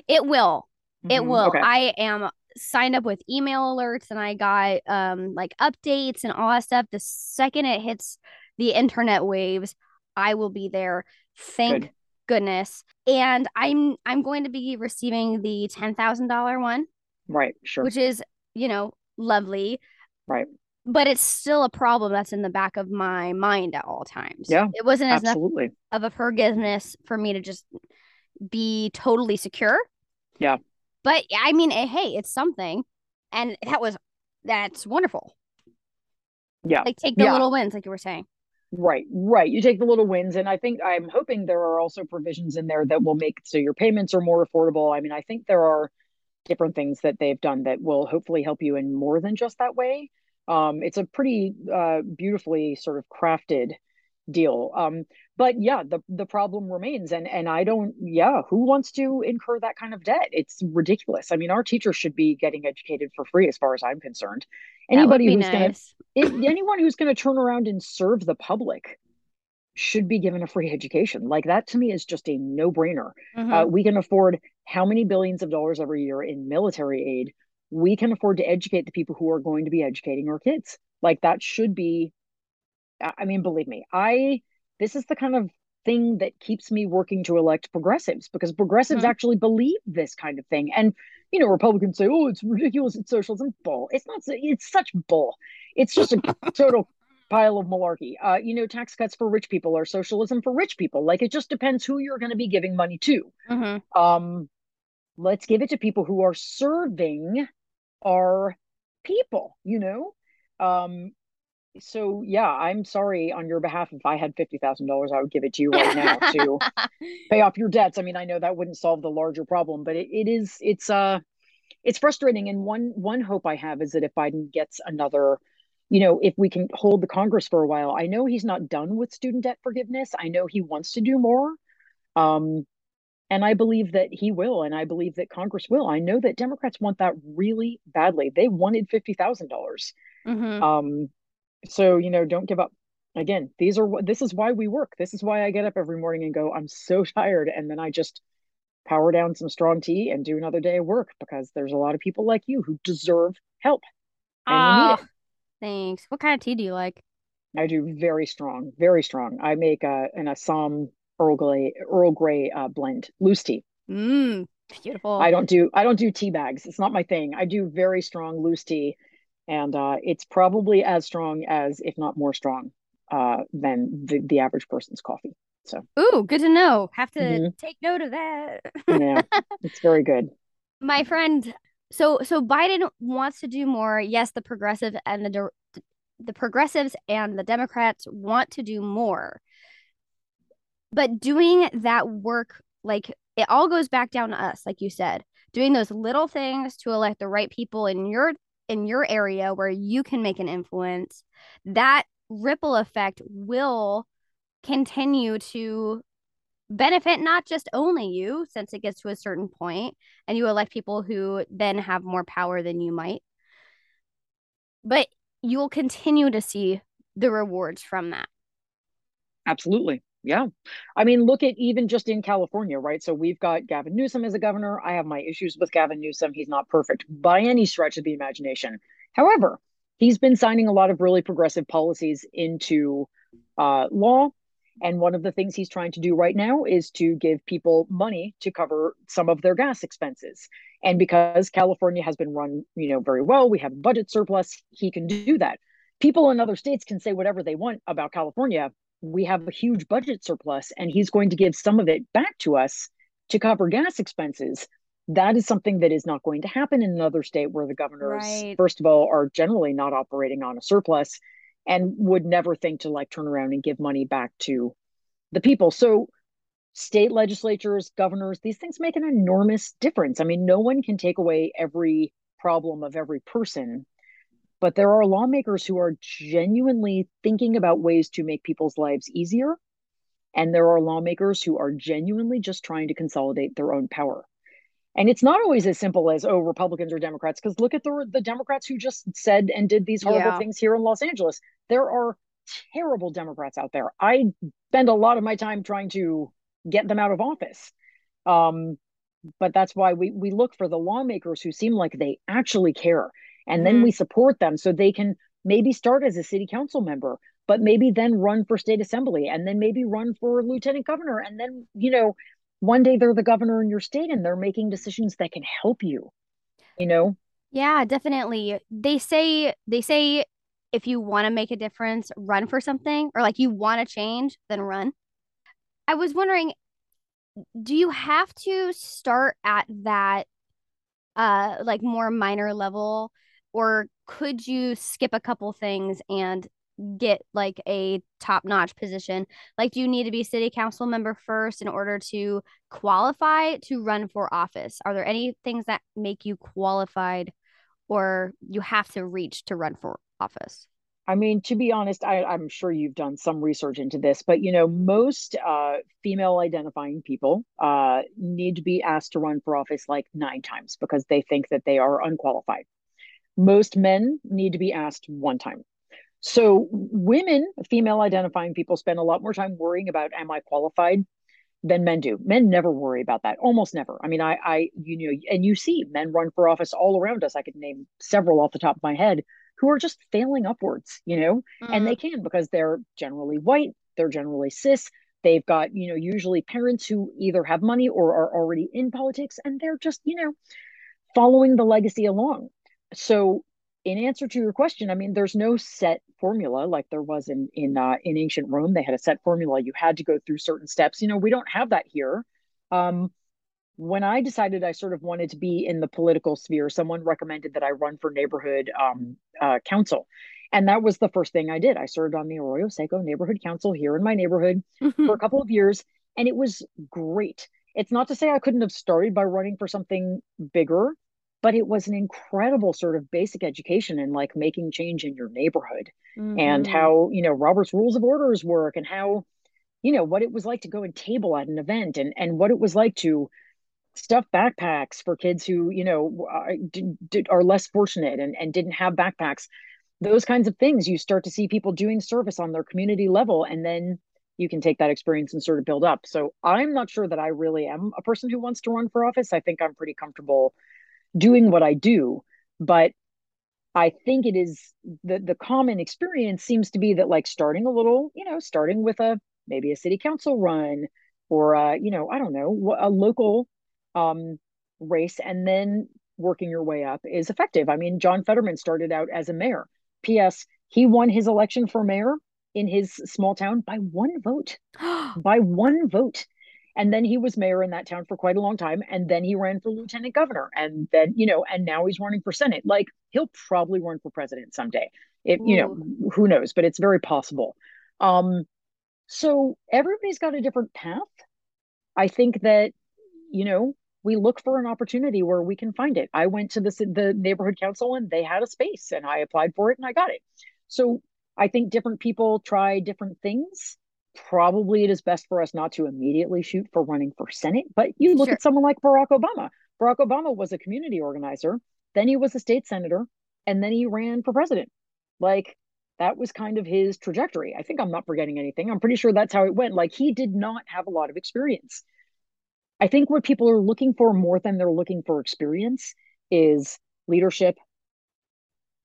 It will. It mm-hmm. will. Okay. I am signed up with email alerts and I got um like updates and all that stuff. The second it hits the internet waves, I will be there. Thank Good. goodness. And I'm I'm going to be receiving the ten thousand dollar one. Right, sure. Which is, you know, lovely. Right. But it's still a problem that's in the back of my mind at all times. Yeah. It wasn't as absolutely. of a forgiveness for me to just be totally secure. Yeah. But I mean, eh, hey, it's something, and that was that's wonderful. Yeah, like take the yeah. little wins, like you were saying. Right, right. You take the little wins, and I think I'm hoping there are also provisions in there that will make so your payments are more affordable. I mean, I think there are different things that they've done that will hopefully help you in more than just that way. Um, it's a pretty uh, beautifully sort of crafted deal. Um, but yeah, the the problem remains, and and I don't. Yeah, who wants to incur that kind of debt? It's ridiculous. I mean, our teachers should be getting educated for free, as far as I'm concerned. Anybody who's nice. gonna, anyone who's gonna turn around and serve the public should be given a free education. Like that to me is just a no brainer. Mm-hmm. Uh, we can afford how many billions of dollars every year in military aid. We can afford to educate the people who are going to be educating our kids. Like that should be I mean, believe me, I this is the kind of thing that keeps me working to elect progressives because progressives mm-hmm. actually believe this kind of thing. And you know, Republicans say, "Oh, it's ridiculous, it's socialism." Bull. It's not. It's such bull. It's just a <laughs> total pile of malarkey. Uh, you know, tax cuts for rich people are socialism for rich people. Like it just depends who you're going to be giving money to. Mm-hmm. Um, let's give it to people who are serving our people. You know, um, so yeah, I'm sorry on your behalf. If I had fifty thousand dollars, I would give it to you right now to <laughs> pay off your debts. I mean, I know that wouldn't solve the larger problem, but it, it is it's uh it's frustrating. And one one hope I have is that if Biden gets another, you know, if we can hold the Congress for a while, I know he's not done with student debt forgiveness. I know he wants to do more. Um, and I believe that he will, and I believe that Congress will. I know that Democrats want that really badly. They wanted fifty thousand dollars. Mm-hmm. Um, so you know don't give up. Again these are this is why we work. This is why i get up every morning and go i'm so <laughs> tired and then i just power down some strong tea and do another day of work because there's a lot of people like you who deserve help oh, you need it. thanks. What kind of tea do you like? I do very strong very strong. I make a, an assam earl grey earl grey uh, blend loose tea. Mm, beautiful. I don't do i don't do tea bags. It's not my thing. I do very strong loose tea and uh, it's probably as strong as, if not more strong, uh, than the, the average person's coffee. So, ooh, good to know. Have to mm-hmm. take note of that. yeah, it's very good. <laughs> My friend, so so Biden wants to do more. Yes, the progressive and the the progressives and the Democrats want to do more. But doing that work, like it all goes back down to us, like you said, doing those little things to elect the right people in your in your area where you can make an influence, that ripple effect will continue to benefit not just only you since it gets to a certain point and you elect people who then have more power than you might but you'll continue to see the rewards from that. Absolutely yeah. I mean, look at even just in California, right? So we've got Gavin Newsom as a governor. I have my issues with Gavin Newsom. He's not perfect by any stretch of the imagination. However, he's been signing a lot of really progressive policies into uh, law. And one of the things he's trying to do right now is to give people money to cover some of their gas expenses. And because California has been run, you know, very well, we have a budget surplus, he can do that. People in other states can say whatever they want about California. We have a huge budget surplus, and he's going to give some of it back to us to cover gas expenses. That is something that is not going to happen in another state where the governors, Right. first of all, are generally not operating on a surplus and would never think to like turn around and give money back to the people. So state legislatures, governors, these things make an enormous difference. I mean, no one can take away every problem of every person, but there are lawmakers who are genuinely thinking about ways to make people's lives easier. And there are lawmakers who are genuinely just trying to consolidate their own power. And it's not always as simple as, oh, Republicans or Democrats, because look at the, the Democrats who just said and did these horrible Yeah. things here in Los Angeles. There are terrible Democrats out there. I spend a lot of my time trying to get them out of office. Um, but that's why we, we look for the lawmakers who seem like they actually care. And then Mhm. we support them so they can maybe start as a city council member, but maybe then run for state assembly and then maybe run for lieutenant governor. And then, you know, one day they're the governor in your state and they're making decisions that can help you, you know? Yeah, definitely. They say they say if you want to make a difference, run for something, or like you want to change, then run. I was wondering, do you have to start at that uh like more minor level, or could you skip a couple things and get like a top-notch position? Like, do you need to be city council member first in order to qualify to run for office? Are there any things that make you qualified? or you have to reach to run for office? I mean, to be honest, I, I'm sure you've done some research into this, but you know, most uh, female identifying people uh, need to be asked to run for office like nine times because they think that they are unqualified. Most men need to be asked one time. So women, female identifying people, spend a lot more time worrying about am I qualified than men do. Men never worry about that, almost never. I mean, I, I, you know, and you see men run for office all around us. I could name several off the top of my head who are just failing upwards, you know, and mm. they can because they're generally white, they're generally cis. They've got, you know, usually parents who either have money or are already in politics and they're just, you know, following the legacy along. So, in answer to your question, I mean, there's no set formula like there was in in uh, in ancient Rome. They had a set formula. You had to go through certain steps. You know, we don't have that here. Um, when I decided I sort of wanted to be in the political sphere, someone recommended that I run for neighborhood um, uh, council. And that was the first thing I did. I served on the Arroyo Seco neighborhood council here in my neighborhood for a couple of years, and it was great. It's not to say I couldn't have started by running for something bigger, but it was an incredible sort of basic education in like making change in your neighborhood and Mhm. how, you know, Robert's rules of orders work and how, you know, what it was like to go and table at an event and and what it was like to stuff backpacks for kids who, you know, are, d- d- are less fortunate and, and didn't have backpacks. Those kinds of things, you start to see people doing service on their community level, and then you can take that experience and sort of build up. So I'm not sure that I really am a person who wants to run for office. I think I'm pretty comfortable doing what I do, but I think it is the the common experience seems to be that like starting a little, you know, starting with a maybe a city council run or uh, you know, I don't know, a local um race and then working your way up is effective. I mean, John Fetterman started out as a mayor. P.S. He won his election for mayor in his small town by one vote, <gasps> by one vote. And then he was mayor in that town for quite a long time. And then he ran for lieutenant governor. And then, you know, and now he's running for Senate. Like he'll probably run for president someday. It, you know, who knows, but it's very possible. Um, so everybody's got a different path. I think that, you know, we look for an opportunity where we can find it. I went to the the neighborhood council and they had a space and I applied for it and I got it. So I think different people try different things. Probably it is best for us not to immediately shoot for running for Senate, but you look Sure. at someone like Barack Obama. Barack Obama was a community organizer, then he was a state senator, and then he ran for president. Like that was kind of his trajectory. I think I'm not forgetting anything. I'm pretty sure that's how it went. Like he did not have a lot of experience. I think what people are looking for more than they're looking for experience is leadership,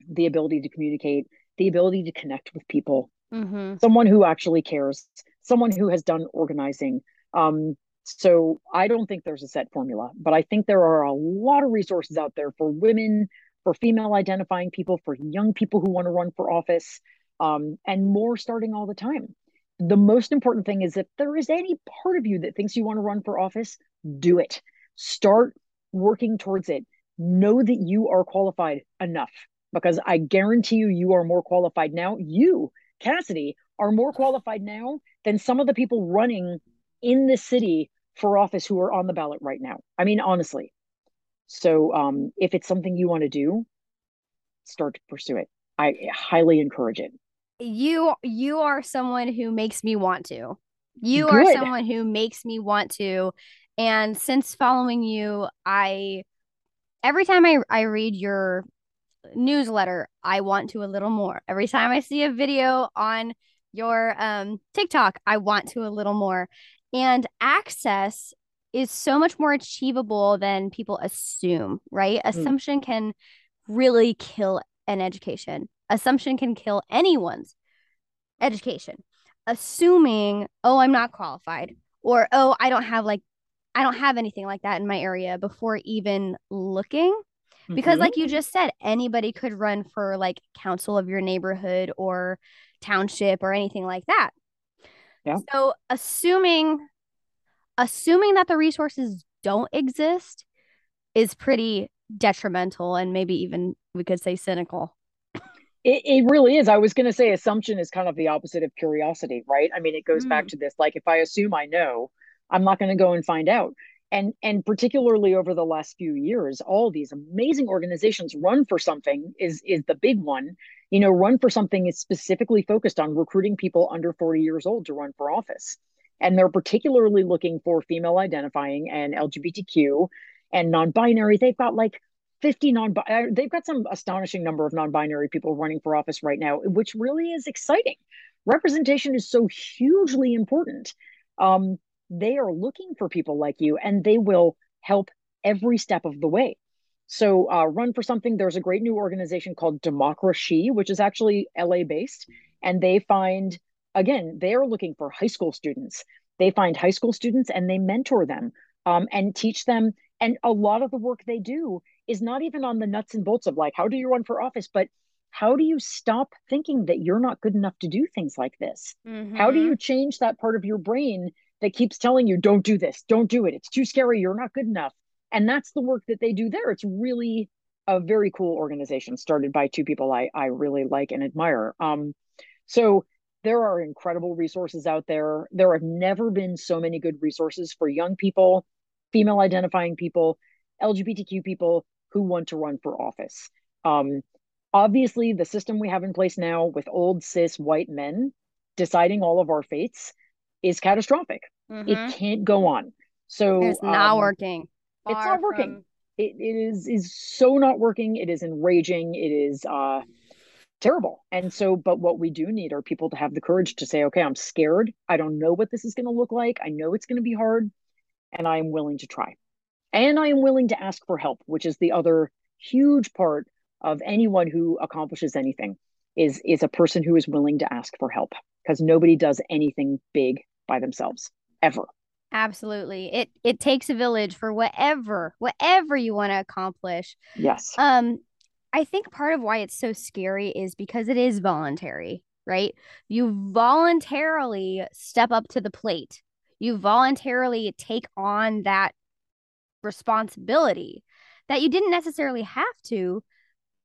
the ability to communicate, the ability to connect with people, Mm-hmm. someone who actually cares, someone who has done organizing. Um, so I don't think there's a set formula, but I think there are a lot of resources out there for women, for female identifying people, for young people who want to run for office, um, and more starting all the time. The most important thing is if there is any part of you that thinks you want to run for office, do it. Start working towards it. Know that you are qualified enough because I guarantee you, you are more qualified now. You, Cassidy, are more qualified now than some of the people running in the city for office who are on the ballot right now. I mean, honestly. So um, if it's something you want to do, start to pursue it. I highly encourage it. You you are someone who makes me want to. You Good. are someone who makes me want to. And since following you, I every time I, I read your newsletter, I want to a little more. Every time I see a video on your um, TikTok, I want to a little more. And access is so much more achievable than people assume, right? Mm. Assumption can really kill an education. Assumption can kill anyone's education. Assuming, oh, I'm not qualified, or oh, I don't have like, I don't have anything like that in my area before even looking. Because, mm-hmm. like you just said, anybody could run for like council of your neighborhood or township or anything like that. Yeah. So assuming assuming that the resources don't exist is pretty detrimental and maybe even we could say cynical. It, it really is. I was going to say assumption is kind of the opposite of curiosity, right? I mean, it goes mm. back to this like if I assume I know, I'm not going to go and find out. And and particularly over the last few years, all these amazing organizations run for something is is the big one you know, Run for Something is specifically focused on recruiting people under 40 years old to run for office. And they're particularly looking for female identifying and LGBTQ and non binary. They've got like 50 non uh, they've got some astonishing number of non-binary people running for office right now which really is exciting representation is so hugely important um, they are looking for people like you and they will help every step of the way so, uh, Run for Something, there's a great new organization called Democracy, which is actually LA based. And they find, again, they're looking for high school students. They find high school students and they mentor them um, and teach them. And a lot of the work they do is not even on the nuts and bolts of like, how do you run for office? But how do you stop thinking that you're not good enough to do things like this? Mm-hmm. How do you change that part of your brain that keeps telling you, don't do this, don't do it, it's too scary, you're not good enough? and that's the work that they do there. It's really a very cool organization started by two people i i really like and admire. Um so there are incredible resources out there. There have never been so many good resources for young people female identifying people lgbtq people who want to run for office. Um obviously the system we have in place now with old cis white men deciding all of our fates is catastrophic mm-hmm. it can't go on so it's not um, working it's not working. From... It, it is is so not working. It is enraging. It is uh terrible. And so, but what we do need are people to have the courage to say, okay, I'm scared. I don't know what this is going to look like. I know it's going to be hard, and I am willing to try. And I am willing to ask for help, which is the other huge part of anyone who accomplishes anything is is a person who is willing to ask for help because nobody does anything big by themselves ever. Absolutely. It it takes a village for whatever whatever you want to accomplish. Yes. Um I think part of why it's so scary is because it is voluntary, right? You voluntarily step up to the plate. You voluntarily take on that responsibility that you didn't necessarily have to,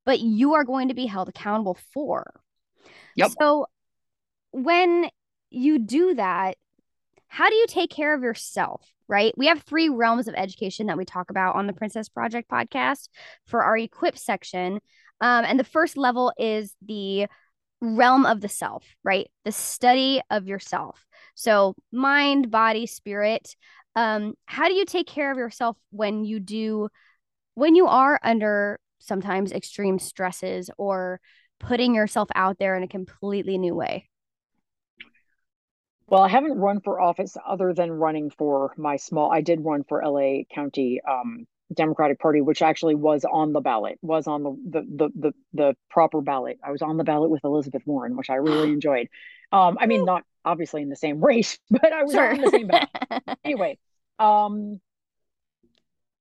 but you are going to be held accountable for. Yep. So when you do that, how do you take care of yourself? Right. We have three realms of education that we talk about on the Princess Project podcast for our equip section. Um, and the first level is the realm of the self, right? The study of yourself. So, mind, body, spirit. Um, how do you take care of yourself when you do, when you are under sometimes extreme stresses or putting yourself out there in a completely new way? Well, I haven't run for office other than running for my small. I did run for LA County um, Democratic Party, which actually was on the ballot, was on the, the the the the, proper ballot. I was on the ballot with Elizabeth Warren, which I really <gasps> enjoyed. Um, I mean, not obviously in the same <laughs> race, but I was sure. in the same battle. <laughs> anyway, um,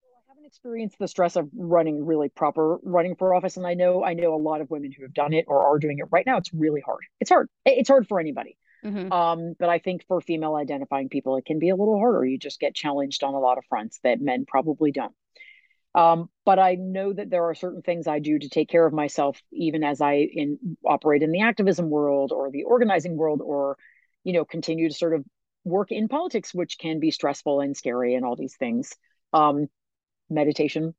I haven't experienced the stress of running really proper running for office, and I know I know a lot of women who have done it or are doing it right now. It's really hard. It's hard. It's hard for anybody. Mm-hmm. Um, but I think for female identifying people, it can be a little harder. You just get challenged on a lot of fronts that men probably don't. Um, but I know that there are certain things I do to take care of myself, even as I in operate in the activism world or the organizing world, or you know, continue to sort of work in politics, which can be stressful and scary and all these things. Um, meditation,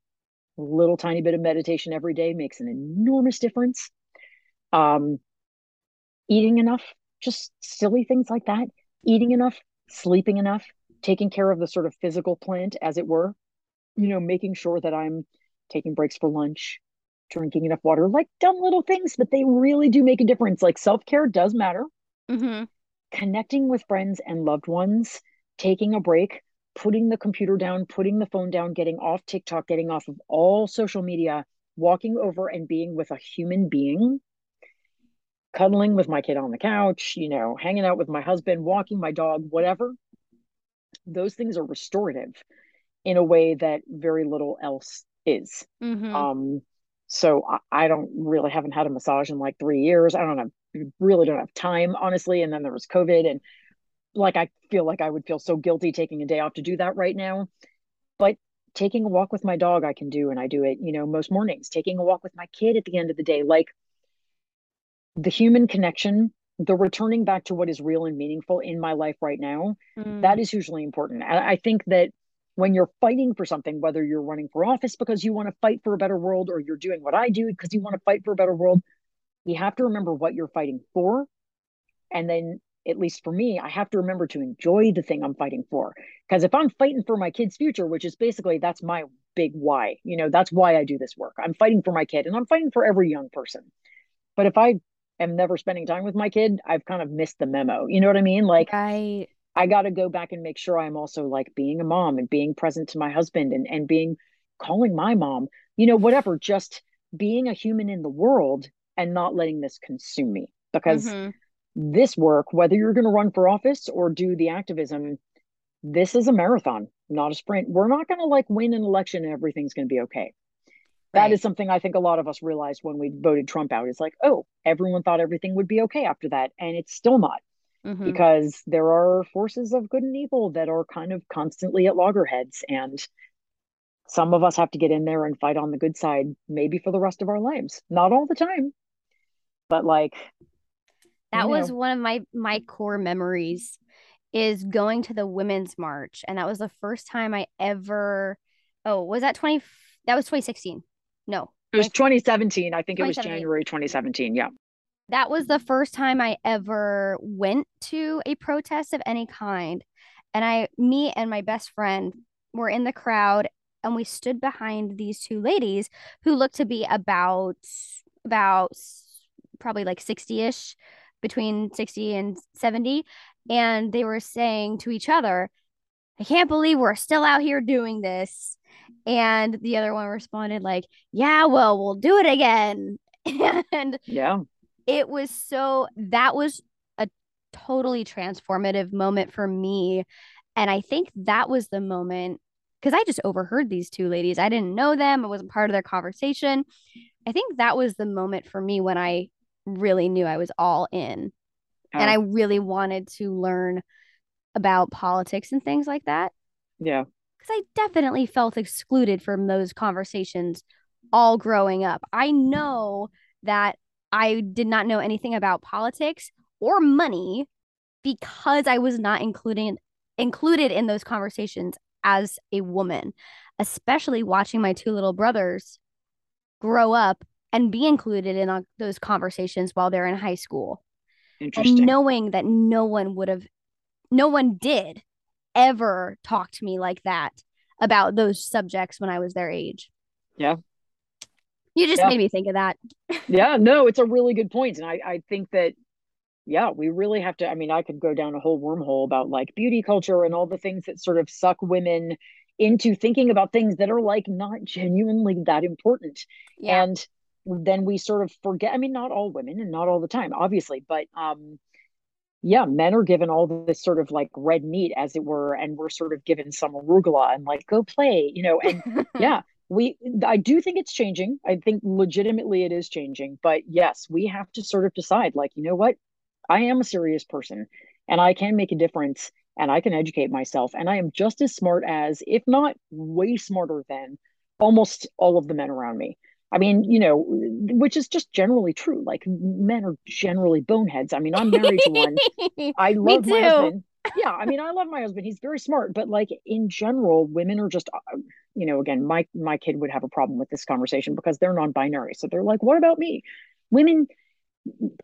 a little tiny bit of meditation every day makes an enormous difference. Um, eating enough, just silly things like that. Eating enough, sleeping enough, taking care of the sort of physical plant, as it were, you know, making sure that I'm taking breaks for lunch, drinking enough water, like dumb little things, but they really do make a difference. Like self care does matter. Mm-hmm. Connecting with friends and loved ones, taking a break, putting the computer down, putting the phone down, getting off TikTok, getting off of all social media, walking over and being with a human being, cuddling with my kid on the couch, you know, hanging out with my husband, walking my dog, whatever. Those things are restorative in a way that very little else is. Mm-hmm. Um, so I, I, don't really haven't had a massage in like three years. I don't have really don't have time, honestly. And then there was COVID, and like I feel like I would feel so guilty taking a day off to do that right now. But taking a walk with my dog, I can do, and I do it, you know, most mornings. Taking a walk with my kid at the end of the day, like the human connection the returning back to what is real and meaningful in my life right now mm. that is hugely important and i think that when you're fighting for something, whether you're running for office because you want to fight for a better world or you're doing what I do because you want to fight for a better world, you have to remember what you're fighting for. And then, at least for me, I have to remember to enjoy the thing I'm fighting for. Because if I'm fighting for my kid's future, which is basically that's my big why, you know, that's why I do this work. I'm fighting for my kid and I'm fighting for every young person. But if I am never spending time with my kid, I've kind of missed the memo. You know what I mean? Like, I I got to go back and make sure I'm also like being a mom and being present to my husband and, and being calling my mom, you know, whatever, just being a human in the world and not letting this consume me. Because mm-hmm. this work, whether you're going to run for office or do the activism, this is a marathon, not a sprint. We're not going to like win an election and everything's going to be okay. Right. That is something I think a lot of us realized when we voted Trump out. It's like, oh, everyone thought everything would be okay after that. And it's still not mm-hmm. because there are forces of good and evil that are kind of constantly at loggerheads and some of us have to get in there and fight on the good side maybe for the rest of our lives not all the time but like that was know. one of my my core memories is going to the women's march and that was the first time i ever oh was that 20 that was 2016 no it was 2017 i think it was january 2017 yeah that was the first time I ever went to a protest of any kind. And I, me and my best friend were in the crowd and we stood behind these two ladies who looked to be about, about probably like 60 ish, between 60 and 70. And they were saying to each other, I can't believe we're still out here doing this. And the other one responded, like, yeah, well, we'll do it again. <laughs> and yeah. it was so that was a totally transformative moment for me. And i think that was the moment because i just overheard these two ladies. I didn't know them. I wasn't part of their conversation. I think that was the moment for me when i really knew i was all in. Oh. and i really wanted to learn about politics and things like that. Yeah because i definitely felt excluded from those conversations all growing up i know that I did not know anything about politics or money because I was not including included in those conversations as a woman, especially watching my two little brothers grow up and be included in uh, those conversations while they're in high school. Interesting. And knowing that no one would have no one did ever talk to me like that about those subjects when I was their age. Yeah. You just yeah. made me think of that. <laughs> yeah, no, it's a really good point. And I, I think that, yeah, we really have to. I mean, I could go down a whole wormhole about like beauty culture and all the things that sort of suck women into thinking about things that are like not genuinely that important. Yeah. And then we sort of forget. I mean, not all women and not all the time, obviously, but um, yeah, men are given all this sort of like red meat, as it were, and we're sort of given some arugula and like go play, you know. And <laughs> yeah, we I do think it's changing. I think legitimately it is changing. But yes, we have to sort of decide, like, you know what, I am a serious person, and I can make a difference, and I can educate myself, and I am just as smart as, if not way smarter than, almost all of the men around me. I mean, you know, which is just generally true. Like men are generally boneheads. I mean, I'm married to one. <laughs> I love my husband. Yeah, I mean, I love my husband. He's very smart, but like in general, women are just, uh, you know, again, my my kid would have a problem with this conversation because they're non-binary. So they're like, what about me? Women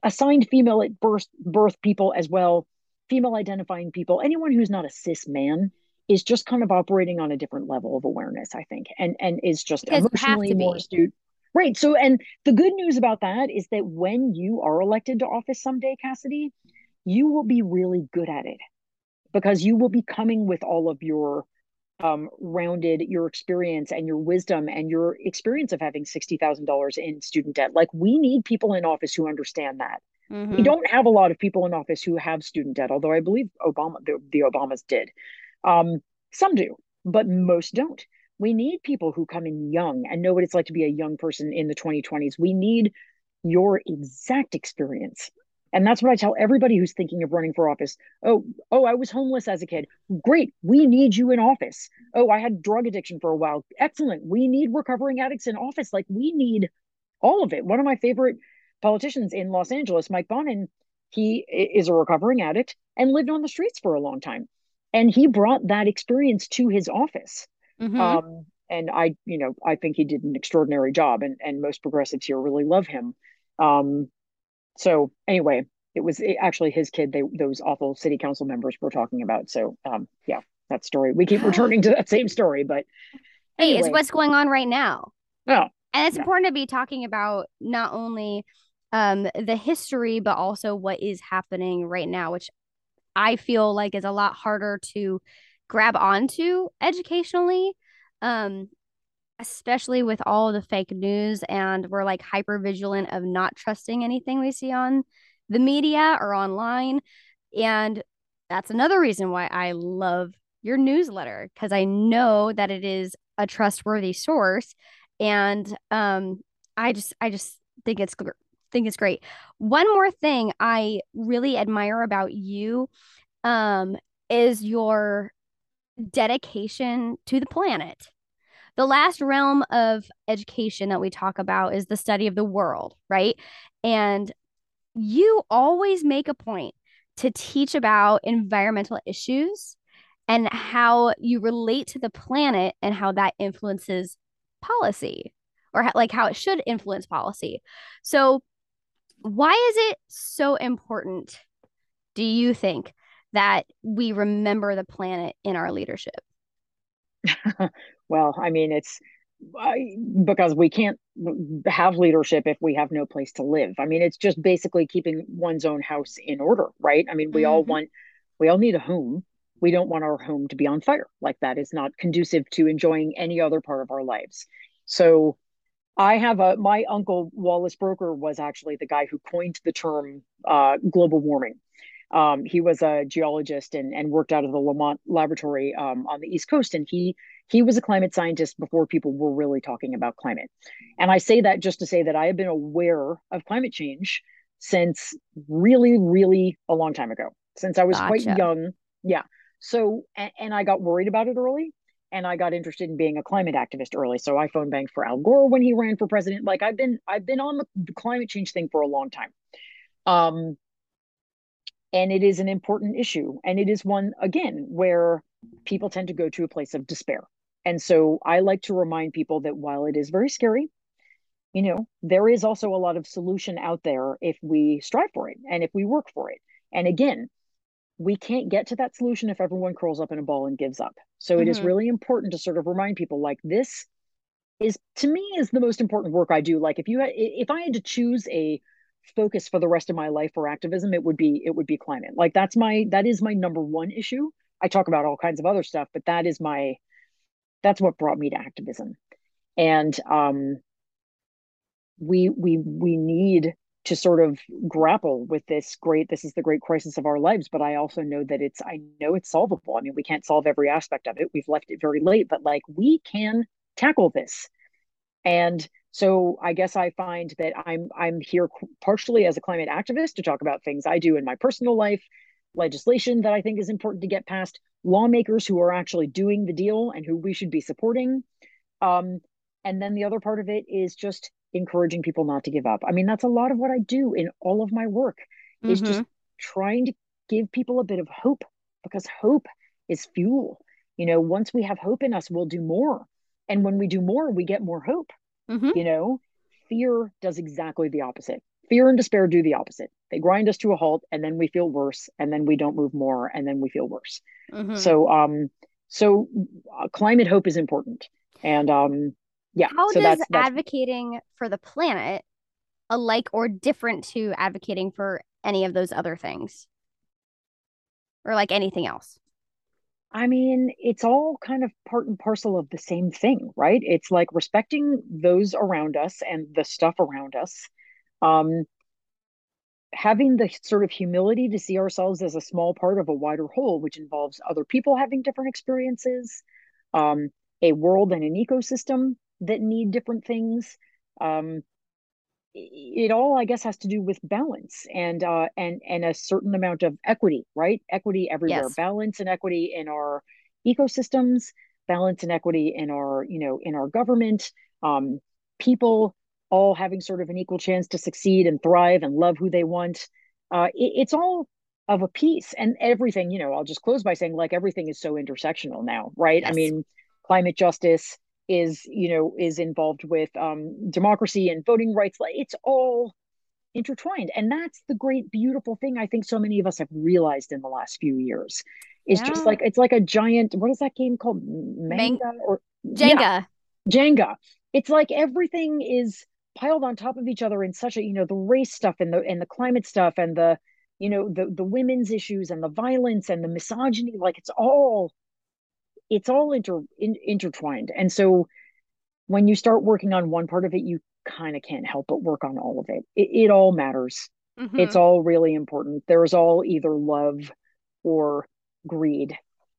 assigned female at birth birth people as well, female identifying people, anyone who's not a cis man is just kind of operating on a different level of awareness, I think, and and is just because emotionally more astute Right. So, and the good news about that is that when you are elected to office someday, Cassidy, you will be really good at it because you will be coming with all of your um, rounded your experience and your wisdom and your experience of having $60,000 in student debt. Like, we need people in office who understand that. Mm-hmm. We don't have a lot of people in office who have student debt, although I believe Obama, the, the Obamas did. Um, some do, but most don't. We need people who come in young and know what it's like to be a young person in the 2020s. We need your exact experience. And that's what I tell everybody who's thinking of running for office. Oh, oh, I was homeless as a kid. Great. We need you in office. Oh, I had drug addiction for a while. Excellent. We need recovering addicts in office. Like we need all of it. One of my favorite politicians in Los Angeles, Mike Bonin, he is a recovering addict and lived on the streets for a long time. And he brought that experience to his office. Mm-hmm. Um, and I, you know, I think he did an extraordinary job, and and most progressives here really love him. Um, so anyway, it was actually his kid. They those awful city council members were talking about. So um, yeah, that story. We keep <laughs> returning to that same story, but hey, it's what's going on right now. Oh, and it's yeah. important to be talking about not only um the history but also what is happening right now, which I feel like is a lot harder to grab onto educationally um especially with all the fake news and we're like hyper vigilant of not trusting anything we see on the media or online and that's another reason why I love your newsletter because I know that it is a trustworthy source and um I just I just think it's think it's great. One more thing I really admire about you um is your dedication to the planet. The last realm of education that we talk about is the study of the world, right? And you always make a point to teach about environmental issues and how you relate to the planet and how that influences policy or how, like how it should influence policy. So, why is it so important, do you think, that we remember the planet in our leadership? <laughs> well, I mean, it's I, because we can't have leadership if we have no place to live. I mean, it's just basically keeping one's own house in order, right? I mean, we mm-hmm. all want, we all need a home. We don't want our home to be on fire. Like that is not conducive to enjoying any other part of our lives. So, I have a my uncle Wallace Broecker was actually the guy who coined the term uh, global warming. Um, he was a geologist and, and worked out of the Lamont Laboratory um, on the East Coast, and he he was a climate scientist before people were really talking about climate. And I say that just to say that I have been aware of climate change since really, really a long time ago, since I was gotcha. quite young. Yeah. So, and, and I got worried about it early and I got interested in being a climate activist early. So I phone banked for Al Gore when he ran for president. Like I've been, I've been on the climate change thing for a long time. Um, and it is an important issue and it is one again where people tend to go to a place of despair and so i like to remind people that while it is very scary you know there is also a lot of solution out there if we strive for it and if we work for it and again we can't get to that solution if everyone curls up in a ball and gives up so mm-hmm. it is mm-hmm. really important to sort of remind people like this is to me is the most important work i do like if you had, if i had to choose a focus for the rest of my life for activism it would be it would be climate. Like that's my that is my number one issue. I talk about all kinds of other stuff but that is my that's what brought me to activism. And um we we we need to sort of grapple with this great this is the great crisis of our lives but i also know that it's i know it's solvable. I mean we can't solve every aspect of it. We've left it very late but like we can tackle this. And so i guess i find that i'm i'm here partially as a climate activist to talk about things i do in my personal life legislation that i think is important to get passed lawmakers who are actually doing the deal and who we should be supporting um, and then the other part of it is just encouraging people not to give up. I mean, that's a lot of what I do in all of my work mm-hmm. is just mm-hmm. trying to give people a bit of hope because hope is fuel. You know, once we have hope in us, we'll do more. And when we do more, we get more hope. Mm-hmm. You know, fear does exactly the opposite. Fear and despair do the opposite. They grind us to a halt and then we feel worse and then we don't move more and then we feel worse. Mm-hmm. So um so uh, climate hope is important. And um yeah how so does that's, that's, advocating for the planet alike or different to advocating for any of those other things or like anything else i mean it's all kind of part and parcel of the same thing right it's like respecting those around us and the stuff around us um having the sort of humility to see ourselves as a small part of a wider whole which involves other people having different experiences um, a world and an ecosystem that need different things. Um, it all, I guess, has to do with balance and uh, and and a certain amount of equity, right? Equity everywhere, yes. balance and equity in our ecosystems, balance and equity in our, you know, in our government, um, people all having sort of an equal chance to succeed and thrive and love who they want. Uh, it, it's all of a piece, and everything. You know, I'll just close by saying, like, everything is so intersectional now, right? Yes. I mean, climate justice, is you know is involved with um, democracy and voting rights it's all intertwined. And that's the great beautiful thing i think so many of us have realized in the last few years. Is yeah. just like it's like a giant what is that game called? Manga? Man- or jenga. Yeah, jenga. It's like everything is piled on top of each other in such a you know the race stuff and the and the climate stuff and the you know the the women's issues and the violence and the misogyny like it's all it's all inter in, intertwined. And so when you start working on one part of it you kind of can't help but work on all of it. It, it all matters. Mm-hmm. it's all really important. There's all either love or greed.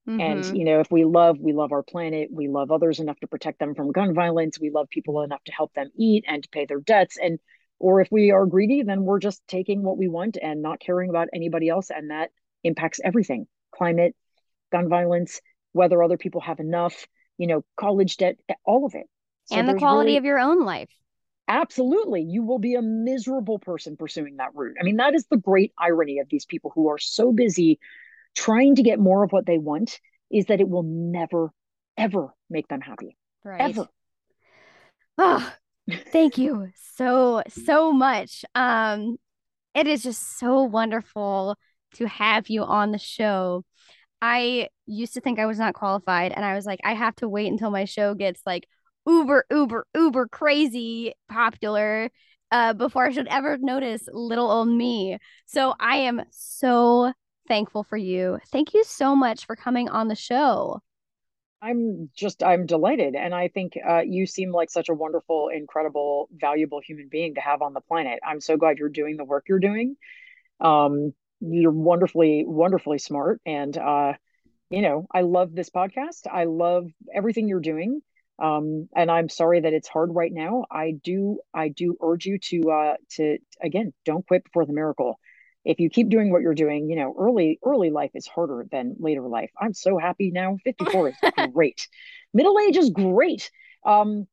Mm-hmm. and you know if we love we love our planet. We love others enough to protect them from gun violence. We love people enough to help them eat and to pay their debts. And or if we are greedy then we're just taking what we want and not caring about anybody else. And that impacts everything climate gun violence whether other people have enough, you know, college debt, all of it. So and the quality really, of your own life. Absolutely. You will be a miserable person pursuing that route. I mean, that is the great irony of these people who are so busy trying to get more of what they want is that it will never, ever make them happy. Right. Ever. Oh, <laughs> thank you so, so much. Um, it is just so wonderful to have you on the show. I used to think I was not qualified, and I was like, I have to wait until my show gets like uber, uber, uber crazy popular uh, before I should ever notice little old me. So I am so thankful for you. Thank you so much for coming on the show. I'm just I'm delighted, and I think uh, you seem like such a wonderful, incredible, valuable human being to have on the planet. I'm so glad you're doing the work you're doing. Um, you're wonderfully wonderfully smart. And uh you know i love this podcast. I love everything you're doing. Um and i'm sorry that it's hard right now. I do i do urge you to uh to again don't quit before the miracle. If you keep doing what you're doing you know early early life is harder than later life. I'm so happy now. 54 is <laughs> great. Middle age is great. Um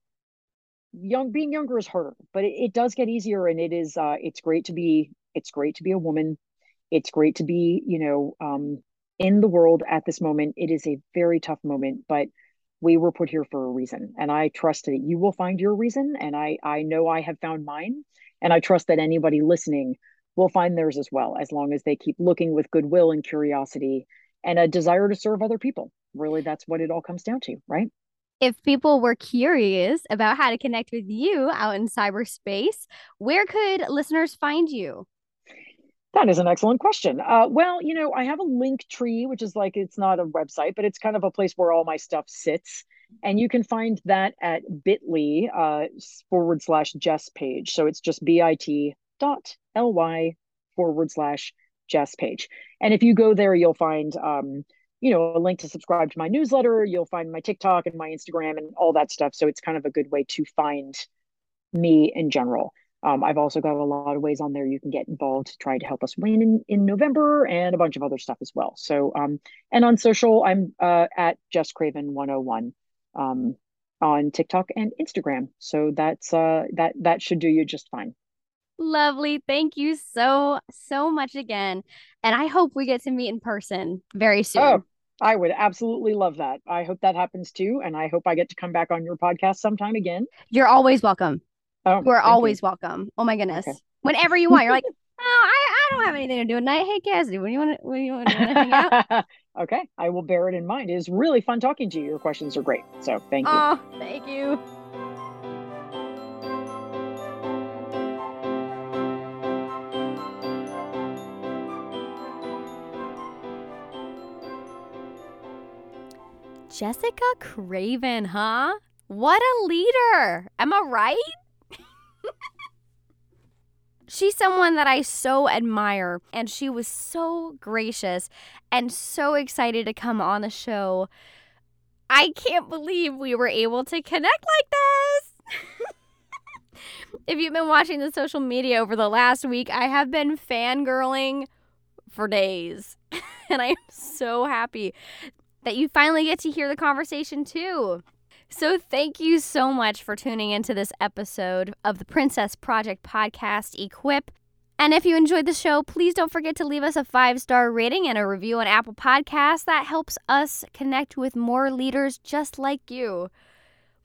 young being younger is harder but it, it does get easier. And it is uh it's great to be it's great to be a woman it's great to be you know um, in the world at this moment. It is a very tough moment but we were put here for a reason and i trust that you will find your reason and i i know i have found mine and i trust that anybody listening will find theirs as well as long as they keep looking with goodwill and curiosity and a desire to serve other people. Really that's what it all comes down to right? If people were curious about how to connect with you out in cyberspace where could listeners find you that is an excellent question. Uh, well, you know, I have a link tree, which is like it's not a website, but it's kind of a place where all my stuff sits. And you can find that at bit.ly uh, forward slash Jess page. So it's just bit bit.ly forward slash Jess Page. And if you go there, you'll find, um, you know, a link to subscribe to my newsletter. You'll find my TikTok and my Instagram and all that stuff. So it's kind of a good way to find me in general. Um, I've also got a lot of ways on there you can get involved to try to help us win in, in November and a bunch of other stuff as well. So, um, and on social, I'm uh, at Jess Craven 101 um, on TikTok and Instagram. So that's uh, that that should do you just fine. Lovely. Thank you so so much again, and I hope we get to meet in person very soon. Oh, I would absolutely love that. I hope that happens too, and I hope I get to come back on your podcast sometime again. You're always welcome. Oh, We're always you. welcome. Oh my goodness. Okay. Whenever you want, you're like, <laughs> oh, I, I don't have anything to do tonight. Hey, Cassidy, when you want to, when you want to hang out? <laughs> okay, I will bear it in mind. It is really fun talking to you. Your questions are great. So thank you. Oh, thank you. Jessica Craven, huh? What a leader. Am I right? She's someone that I so admire, and she was so gracious and so excited to come on the show. I can't believe we were able to connect like this. <laughs> if you've been watching the social media over the last week, I have been fangirling for days. <laughs> and I am so happy that you finally get to hear the conversation too. So, thank you so much for tuning into this episode of the Princess Project podcast, Equip. And if you enjoyed the show, please don't forget to leave us a five star rating and a review on Apple Podcasts. That helps us connect with more leaders just like you.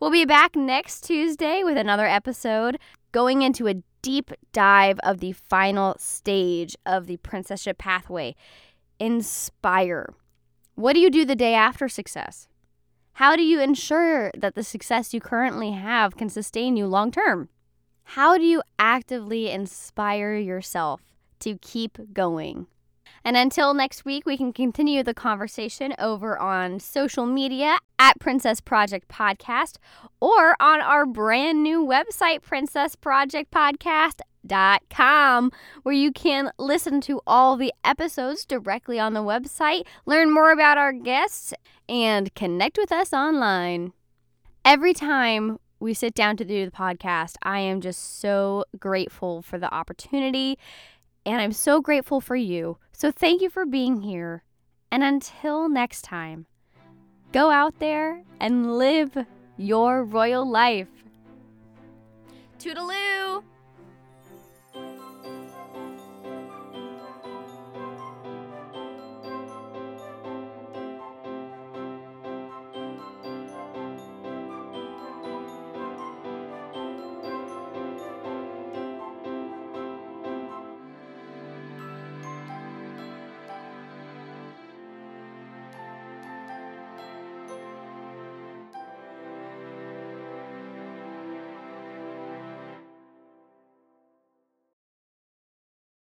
We'll be back next Tuesday with another episode going into a deep dive of the final stage of the princesship pathway inspire. What do you do the day after success? How do you ensure that the success you currently have can sustain you long term? How do you actively inspire yourself to keep going? And until next week, we can continue the conversation over on social media at Princess Project Podcast or on our brand new website, Princess Project com, where you can listen to all the episodes directly on the website, learn more about our guests, and connect with us online. Every time we sit down to do the podcast, I am just so grateful for the opportunity and I'm so grateful for you. So thank you for being here. And until next time, go out there and live your royal life. Toodaloo!